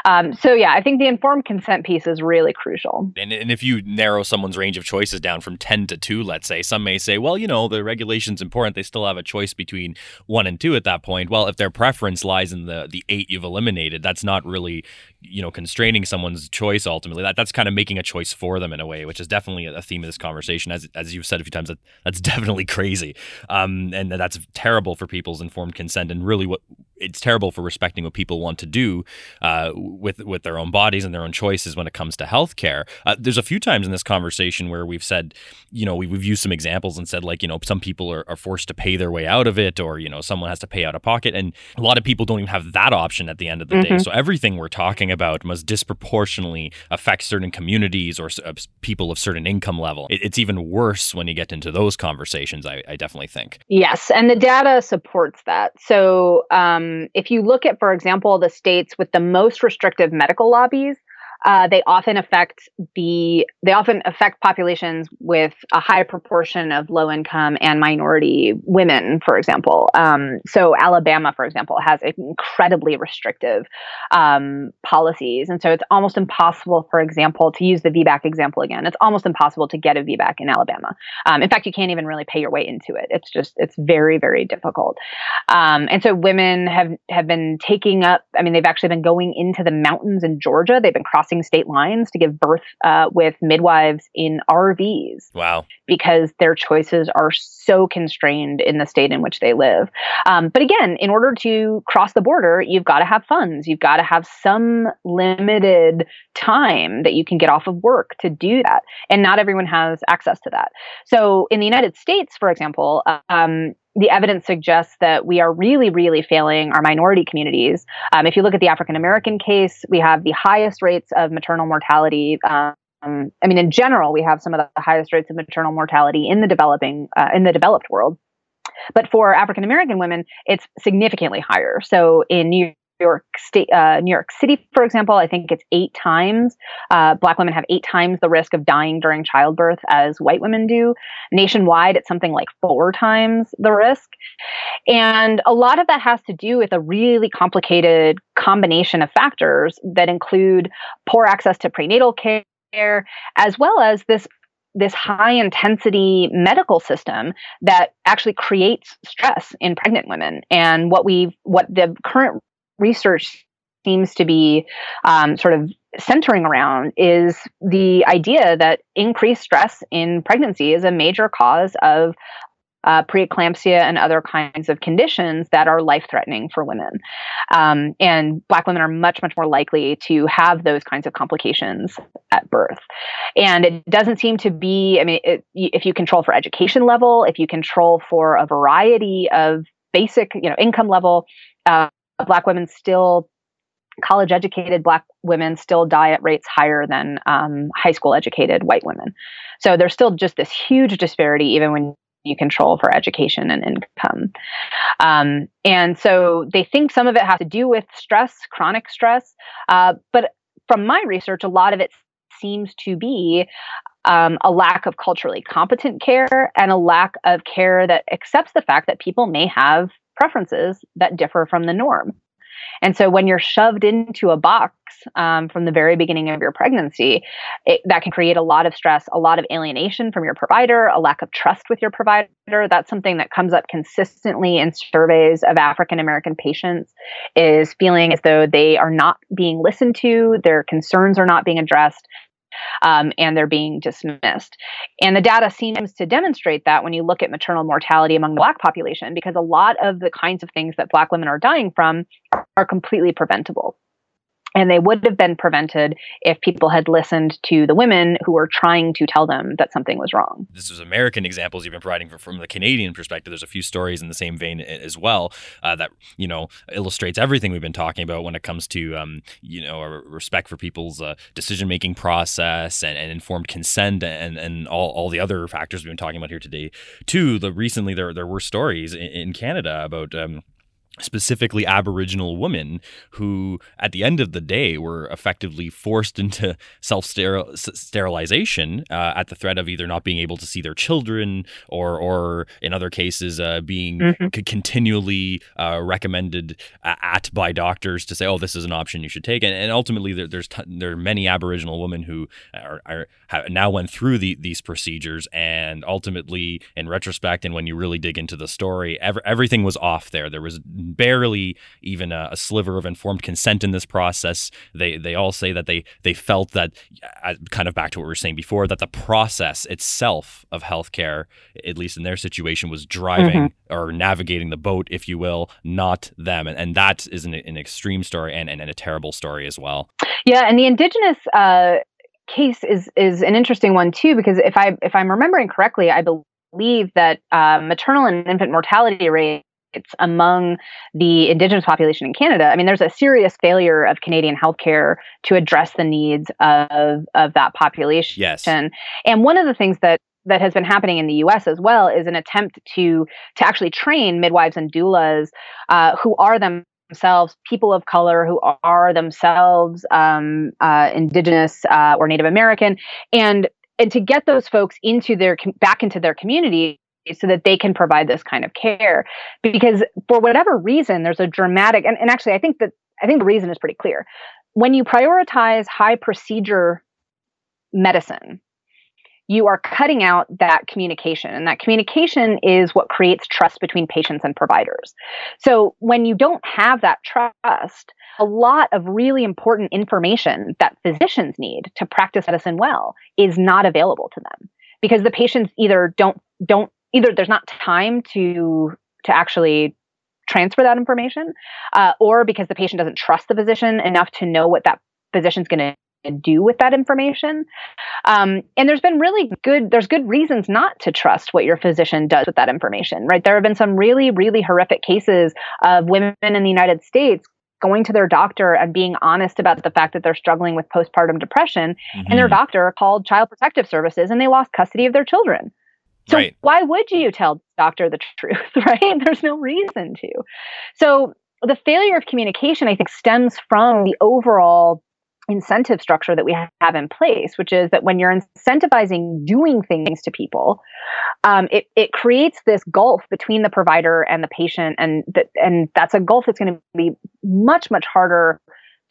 Um, so yeah, I think the informed consent piece is really crucial. And, and if you narrow someone's range of choices down from 10 to 2, let's say, some may say, well, you know, the regulation's important. They still have a choice between 1 and 2 at that point. Well, if their preference lies in the, the 8 you've eliminated, that's not really, you know, constraining someone's choice ultimately. That That's kind of making a choice for them in a way, which is definitely a theme of this conversation. As, as you've said a few times, that, that's [LAUGHS] definitely crazy. Um, and that's terrible for people's informed consent and really what it's terrible for respecting what people want to do uh, with with their own bodies and their own choices when it comes to healthcare. Uh, there's a few times in this conversation where we've said, you know, we've used some examples and said like, you know, some people are, are forced to pay their way out of it, or you know, someone has to pay out of pocket, and a lot of people don't even have that option at the end of the mm-hmm. day. So everything we're talking about must disproportionately affect certain communities or uh, people of certain income level. It, it's even worse when you get into those conversations. I, I definitely think. Yes, and the data supports that. So. Um, if you look at, for example, the states with the most restrictive medical lobbies, uh, they often affect the they often affect populations with a high proportion of low income and minority women, for example. Um, so Alabama, for example, has incredibly restrictive um, policies, and so it's almost impossible, for example, to use the VBAC example again. It's almost impossible to get a VBAC in Alabama. Um, in fact, you can't even really pay your way into it. It's just it's very very difficult. Um, and so women have have been taking up. I mean, they've actually been going into the mountains in Georgia. They've been crossing crossing state lines to give birth uh, with midwives in RVs. Wow. Because their choices are so constrained in the state in which they live. Um, but again, in order to cross the border, you've got to have funds. You've got to have some limited time that you can get off of work to do that. And not everyone has access to that. So in the United States, for example, um, the evidence suggests that we are really, really failing our minority communities. Um, if you look at the African American case, we have the highest rates of maternal mortality. Um, I mean, in general, we have some of the highest rates of maternal mortality in the developing uh, in the developed world. But for African American women, it's significantly higher. So in New York State, uh, New York City, for example, I think it's eight times. Uh, black women have eight times the risk of dying during childbirth as white women do. Nationwide, it's something like four times the risk. And a lot of that has to do with a really complicated combination of factors that include poor access to prenatal care, as well as this this high intensity medical system that actually creates stress in pregnant women and what we what the current research seems to be um, sort of centering around is the idea that increased stress in pregnancy is a major cause of uh, preeclampsia and other kinds of conditions that are life threatening for women. Um, and Black women are much, much more likely to have those kinds of complications at birth. And it doesn't seem to be, I mean, it, if you control for education level, if you control for a variety of basic, you know, income level, uh, Black women still college educated black women still die at rates higher than um, high school educated white women. So there's still just this huge disparity, even when you control for education and income. Um, and so they think some of it has to do with stress, chronic stress. Uh, but from my research, a lot of it seems to be um, a lack of culturally competent care and a lack of care that accepts the fact that people may have preferences that differ from the norm. And so when you're shoved into a box um, from the very beginning of your pregnancy, it, that can create a lot of stress, a lot of alienation from your provider, a lack of trust with your provider. That's something that comes up consistently in surveys of African American patients is feeling as though they are not being listened to, their concerns are not being addressed, um, and they're being dismissed. And the data seems to demonstrate that when you look at maternal mortality among the Black population, because a lot of the kinds of things that Black women are dying from are completely preventable. And they would have been prevented if people had listened to the women who were trying to tell them that something was wrong. This is American examples you've been providing from, from the Canadian perspective. There's a few stories in the same vein as well uh, that you know illustrates everything we've been talking about when it comes to um, you know respect for people's uh, decision making process and, and, informed consent and and all, all the other factors we've been talking about here today. Too, the recently there there were stories in, in Canada about. Um, specifically Aboriginal women who, at the end of the day, were effectively forced [LAUGHS] into self sterilization uh, at the threat of either not being able to see their children or, or in other cases, uh, being mm-hmm. c- continually uh, recommended at by doctors to say, "Oh, this is an option you should take." And, and ultimately, there, there's t- there are many Aboriginal women who are, are have now went through the, these procedures, and ultimately, in retrospect, and when you really dig into the story, ev- everything was off there. There was barely even a, a, sliver of informed consent in this process. They they all say that they they felt that uh, kind of back to what we were saying before that the process itself of healthcare, at least in their situation, was driving mm-hmm. or navigating the boat, if you will, not them. And, and that is an, an extreme story and, and, and, a terrible story as well. Yeah, and the indigenous. Uh case is is an interesting one too because if I if I'm remembering correctly, I believe that uh, maternal and infant mortality rate it's among the Indigenous population in Canada. I mean, there's a serious failure of Canadian healthcare to address the needs of of that population. Yes. And one of the things that that has been happening in the U.S. as well is an attempt to to actually train midwives and doulas uh, who are themselves people of color who are themselves um, uh, indigenous uh, or Native American, and and to get those folks into their back into their community so that they can provide this kind of care. Because for whatever reason there's a dramatic and, and actually i think that i think the reason is pretty clear. When you prioritize high procedure medicine you are cutting out that communication and that communication is what creates trust between patients and providers. So when you don't have that trust a lot of really important information that physicians need to practice medicine well is not available to them because the patients either don't don't either there's not time to to actually transfer that information, uh, or because the patient doesn't trust the physician enough to know what that physician's going to do with that information. Um, and there's been really good, there's good reasons not to trust what your physician does with that information, right? There have been some really, really horrific cases of women in the United States going to their doctor and being honest about the fact that they're struggling with postpartum depression. Mm-hmm. And their mm-hmm. doctor called Child Protective Services and they lost custody of their children. So right. why would you tell the doctor the truth, [LAUGHS] right? There's no reason to. So the failure of communication, I think, stems from the overall incentive structure that we have in place, which is that when you're incentivizing doing things to people, um, it, it creates this gulf between the provider and the patient, and that and that's a gulf that's going to be much much harder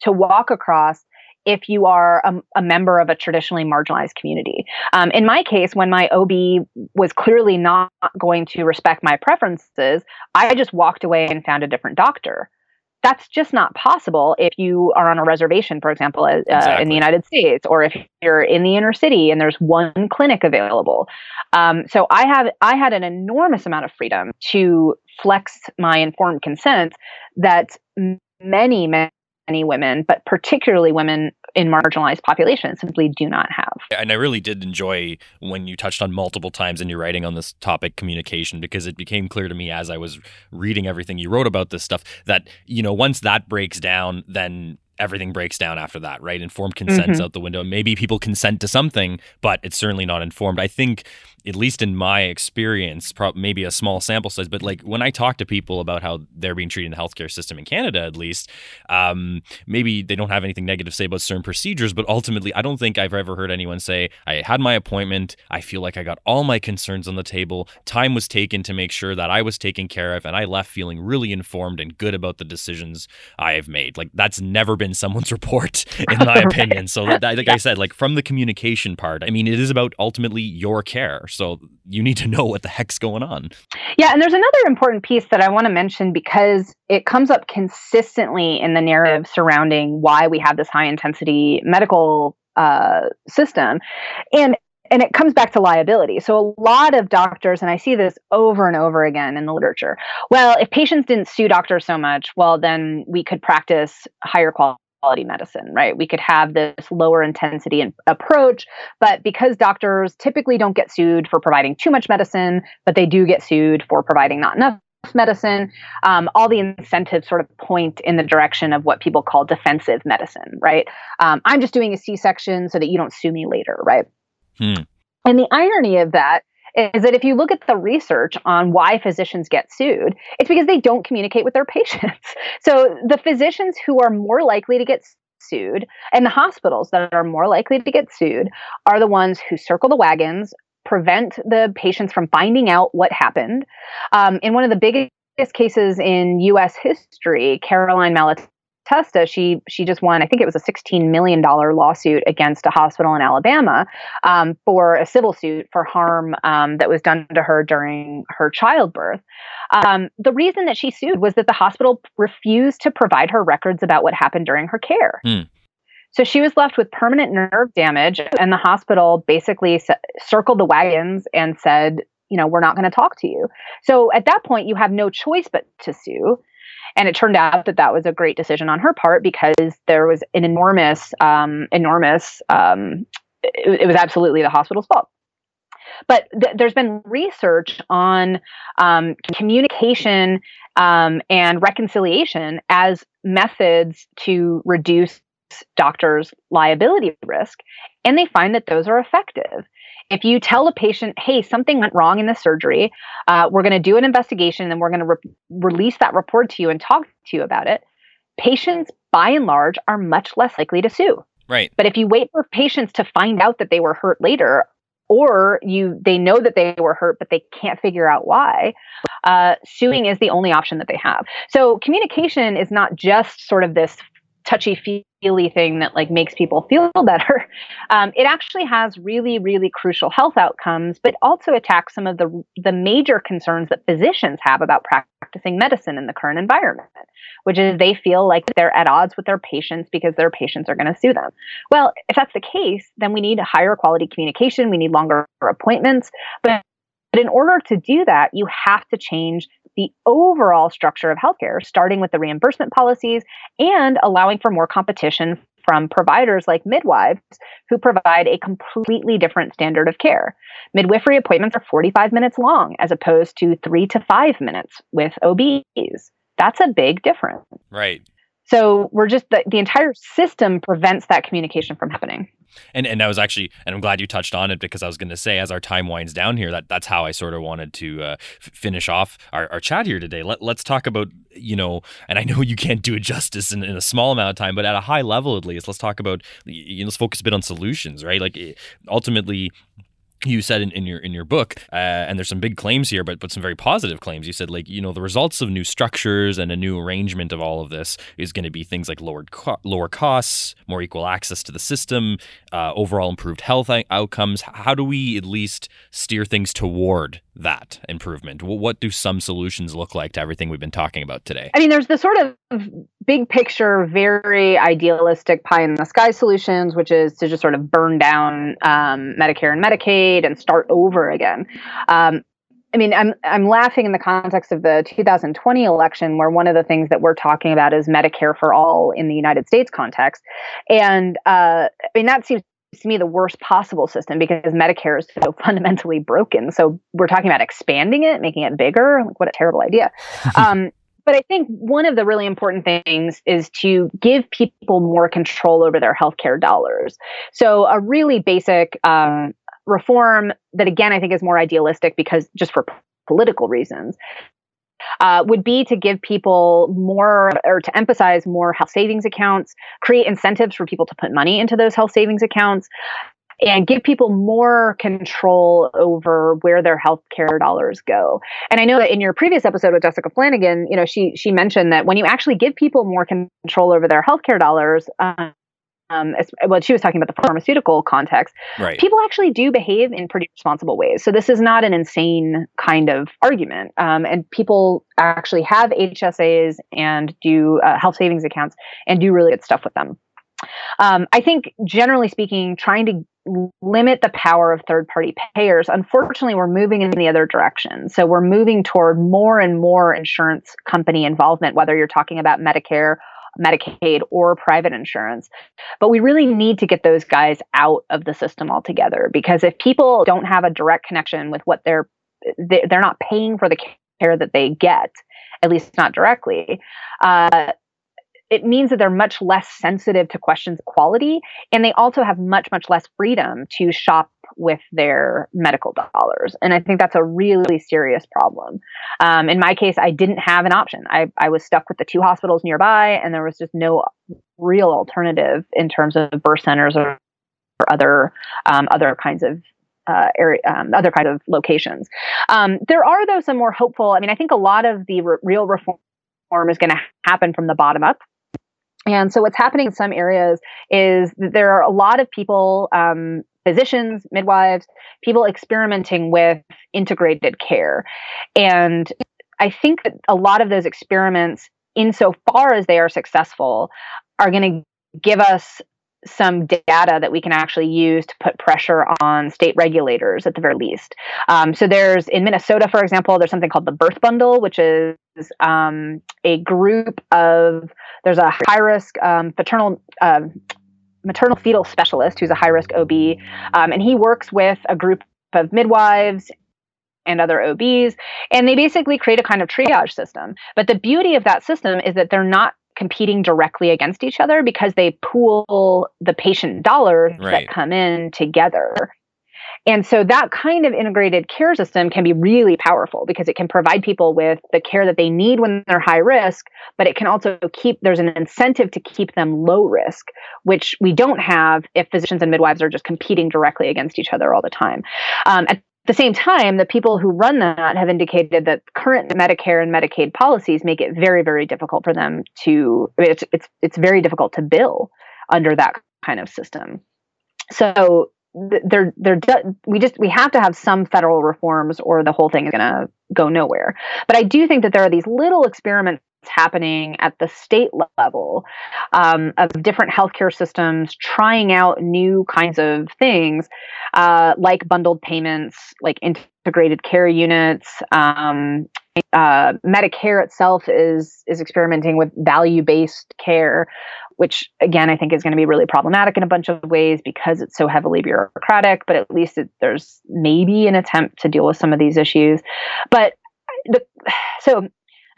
to walk across if you are a, a, member of a traditionally marginalized community. Um, in my case, when my OB was clearly not going to respect my preferences, I just walked away and found a different doctor. that's just not possible if you are on a reservation, for example, uh, exactly. in the United States, or if you're in the inner city and there's one clinic available. Um, so I have I had an enormous amount of freedom to flex my informed consent that many many women, but particularly women in marginalized populations simply do not have. And I really did enjoy when you touched on multiple times in your writing on this topic, communication, because it became clear to me as I was reading everything you wrote about this stuff that, you know, once that breaks down, then everything breaks down after that, right? Informed consent's mm-hmm. out the window. Maybe people consent to something, but it's certainly not informed. I think at least in my experience, maybe a small sample size, but like when I talk to people about how they're being treated in the healthcare system in Canada, at least, um, maybe they don't have anything negative to say about certain procedures, but ultimately, I don't think I've ever heard anyone say, I had my appointment. I feel like I got all my concerns on the table. Time was taken to make sure that I was taken care of, and I left feeling really informed and good about the decisions I have made. Like, that's never been [LAUGHS] someone's report, in my [LAUGHS] right. opinion. So, that, like yeah. I said, like from the communication part, I mean, it is about ultimately your care. So you need to [LAUGHS] know what the heck's going on. Yeah, and there's another important piece that I want to mention because it comes up consistently in the narrative surrounding why we have this high intensity medical uh, system. And and it comes back to liability. So a lot of doctors, and I see this over and over again in the literature. Well, if patients didn't sue doctors so much, well, then we could practice higher quality quality medicine, right? We could have this lower intensity approach, but because doctors typically don't get sued for providing too much medicine, but they do get sued for providing not enough medicine, um, all the incentives sort of point in the direction of what people call defensive medicine, right? Um, I'm just doing a C section so that you don't sue me later, right? Hmm. And the irony of that is that if you look at the research on why physicians get sued, it's because they don't communicate with their [LAUGHS] patients. So the physicians who are more likely to get sued and the hospitals that are more likely to get sued are the ones who circle the wagons, prevent the patients from finding out what happened. Um, in one of the biggest cases in U.S. history, Caroline Malatesta Testa, she she just won. I think it was a sixteen million dollar lawsuit against a hospital in Alabama um, for a civil suit for harm um, that was done to her during her childbirth. Um, the reason that she sued was that the hospital refused to provide her records about what happened during her care. Mm. So she was left with permanent nerve damage, and the hospital basically c- circled the wagons and said, you know, we're not going to talk to you. So at that point, you have no choice but to sue. And it turned out that that was a great decision on her part because there was an enormous, um, enormous, um, it, it was absolutely the hospital's fault. But th- there's been research on um, communication um, and reconciliation as methods to reduce doctors' liability risk, and they find that those are effective. If you tell a patient, hey, something went wrong in the surgery, uh, we're going to do an investigation and we're going to re- release that report to you and talk to you about it, patients by and large are much less likely to sue. Right. But if you wait for patients to find out that they were hurt later, or you they know that they were hurt but they can't figure out why uh, suing is the only option that they have so communication is not just sort of this touchy thing that like makes people feel [LAUGHS] better. Um, it actually has really, really crucial health outcomes, but also attacks some of the the major concerns that physicians have about practicing medicine in the current environment, which is they feel like they're at odds with their patients because their patients are going to sue them. Well, if that's the case, then we need higher quality communication. We need longer appointments, but but in order to do that, you have to change the overall structure of healthcare, starting with the reimbursement policies and allowing for more competition from providers like midwives who provide a completely different standard of care. Midwifery appointments are 45 minutes long as opposed to three to five minutes with OBs. That's a big difference. Right. So we're just the, the entire system prevents that communication from happening. And and I was actually, and I'm glad you touched on it because I was going to say, as our time winds down here, that that's how I sort of wanted to uh, f- finish off our, our chat here today. Let, let's talk about, you know, and I know you can't do it justice in, in a small amount of time, but at a high level at least, let's talk about, you know, let's focus a bit on solutions, right? Like ultimately, you said in, in your in your book, uh, and there's some big claims here, but but some very positive claims. You said like you know the results of new structures and a new arrangement of all of this is going to be things like lowered co- lower costs, more equal access to the system, uh, overall improved health outcomes. How do we at least steer things toward that improvement? What do some solutions look like to everything we've been talking about today? I mean, there's the sort of big picture, very idealistic pie in the sky solutions, which is to just sort of burn down um, Medicare and Medicaid and start over again. Um, I mean, I'm I'm laughing in the context of the 2020 election, where one of the things that we're talking about is Medicare for all in the United States context, and uh, I mean that seems to me the worst possible system because Medicare is so [LAUGHS] fundamentally broken. So we're talking about expanding it, making it bigger. Like, what a terrible idea. [LAUGHS] um, but I think one of the really important things is to give people more control over their healthcare dollars. So a really basic um, reform that again I think is more idealistic because just for political reasons uh, would be to give people more or to emphasize more health savings accounts, create incentives for people to put money into those health savings accounts, and give people more control over where their healthcare dollars go. And I know that in your previous episode with Jessica Flanigan, you know, she she mentioned that when you actually give people more control over their healthcare dollars, um, um, as, well, she was talking about the pharmaceutical context. Right. People actually do behave in pretty responsible ways. So this is not an insane kind of argument. Um, and people actually have HSAs and do uh, health savings accounts and do really good stuff with them. Um, I think, generally speaking, trying to limit the power of third party payers, unfortunately, we're moving in the other direction. So we're moving toward more and more insurance company involvement, whether you're talking about Medicare Medicaid or private insurance. But we really need to get those guys out of the system altogether because if people don't have a direct connection with what they're they're not paying for the care that they get, at least not directly, uh, it means that they're much less sensitive to questions of quality and they also have much much less freedom to shop with their medical dollars and i think that's a really serious problem um, in my case i didn't have an option I, I was stuck with the two hospitals nearby and there was just no real alternative in terms of birth centers or, or other um, other kinds of uh, area, um, other kind of locations. Um, there are, though, some more hopeful. I mean, I think a lot of the re- real reform is going to happen from the bottom up. And so, what's happening in some areas is that there are a lot of people, um, physicians, midwives, people experimenting with integrated care. And I think that a lot of those experiments, insofar as they are successful, are going to give us some data that we can actually use to put pressure on state regulators at the very least. Um, so there's in Minnesota, for example, there's something called the Birth Bundle, which is um, a group of there's a high risk um, paternal. Uh, maternal fetal specialist who's a high risk OB, um, and he works with a group of midwives and other OBs, and they basically create a kind of triage system. But the beauty of that system is that they're not competing directly against each other because they pool the patient dollars right. that come in together. And so that kind of integrated care system can be really powerful because it can provide people with the care that they need when they're high risk, but it can also keep, there's an incentive to keep them low risk, which we don't have if physicians and midwives are just competing directly against each other all the time. Um, at the same time, the people who run that have indicated that current Medicare and Medicaid policies make it very, very difficult for them to, it's, it's, it's very difficult to bill under that kind of system. So they're they're we just we have to have some federal reforms or the whole thing is going to go nowhere. But i do think that there are these little experiments happening at the state level um, of different healthcare systems trying out new kinds of things uh, like bundled payments like integrated care units um, uh, medicare itself is is experimenting with value based care which again I think is going to be really problematic in a bunch of ways because it's so heavily bureaucratic. But at least it, there's maybe an attempt to deal with some of these issues. But the, [SIGHS] so [LAUGHS]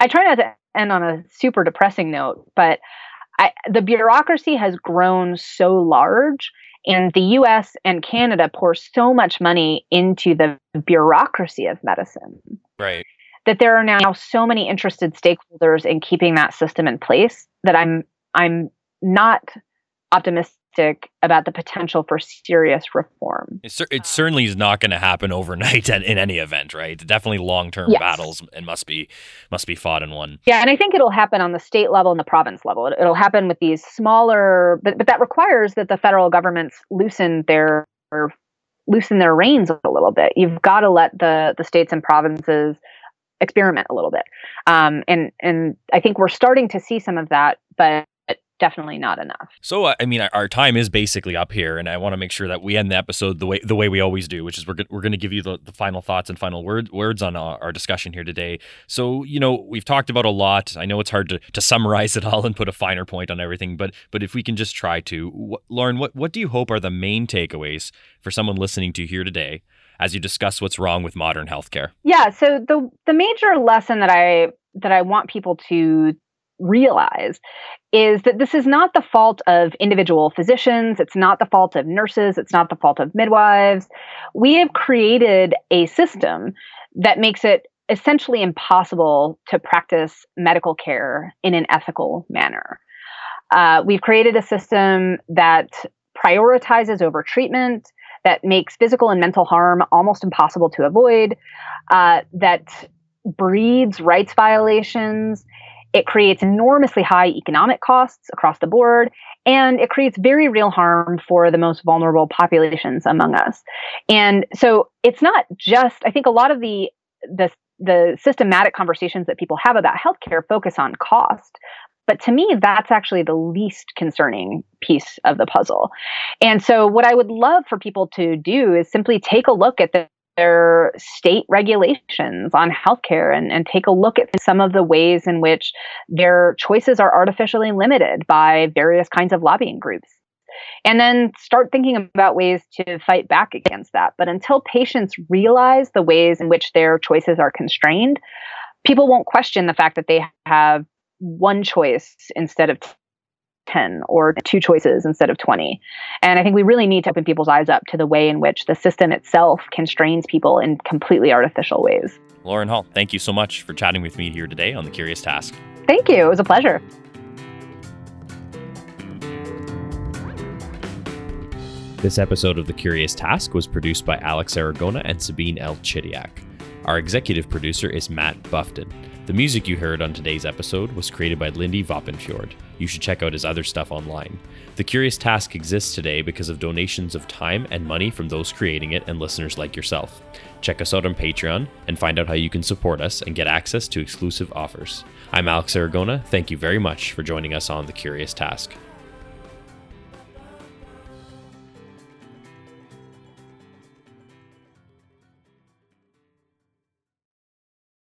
I try not to end on a super depressing note, but I, the bureaucracy has grown so large and the US and Canada pour so much money into the bureaucracy of medicine. Right that there are now so many interested stakeholders in keeping that system in place that I'm I'm not optimistic about the potential for serious reform. It, it certainly is not going to happen overnight in any event, right? Definitely long-term yes. battles and must be must be fought and won. Yeah, and I think it'll happen on the state level and the province level. It, will happen with these smaller, but but that requires that the federal governments loosen their loosen their reins a little bit. You've got to let the the states and provinces experiment a little bit. Um, and and I think we're starting to see some of that, but definitely not enough. So uh, I mean, our time is basically up here, and I want to make sure that we end the episode the way the way we always do, which is we're we're going to give you the, the final thoughts and final word, words on our, our, discussion here today. So you know, we've talked about a lot. I know it's hard to, to summarize it all and put a finer point on everything, but but if we can just try to, Lauren, what what do you hope are the main takeaways for someone listening to here today? As you discuss what's wrong with modern healthcare. Yeah, so the the major lesson that I that I want people to realize is that this is not the fault of individual physicians. It's not the fault of nurses. It's not the fault of midwives. We have created a system that makes it essentially impossible to practice medical care in an ethical manner. Uh, we've created a system that prioritizes over treatment, that makes physical and mental harm almost impossible to avoid, uh, that breeds rights violations it creates enormously high economic costs across the board, and it creates very real harm for the most vulnerable populations among us. And so it's not just, I think a lot of the, the, the systematic conversations that people have about healthcare focus on cost. But to me, that's actually the least concerning piece of the puzzle. And so, what I would love for people to do is simply take a look at the their state regulations on healthcare and, and take a look at some of the ways in which their choices are artificially limited by various kinds of lobbying groups. And then start thinking about ways to fight back against that. But until patients realize the ways in which their choices are constrained, people won't question the fact that they have one choice instead of 10 or two choices instead of 20. And I think we really need to open people's eyes up to the way in which the system itself constrains people in completely artificial ways. Lauren Hall, thank you so much for chatting with me here today on The Curious Task. Thank you. It was a pleasure. This episode of The Curious Task was produced by Alex Aragona and Sabine El-Chidiac. Our executive producer is Matt Buffton. The music you heard on today's episode was created by Lindy Voppenfjord. You should check out his other stuff online. The Curious Task exists today because of donations of time and money from those creating it and listeners like yourself. Check us out on Patreon and find out how you can support us and get access to exclusive offers. I'm Alex Aragona. Thank you very much for joining us on The Curious Task.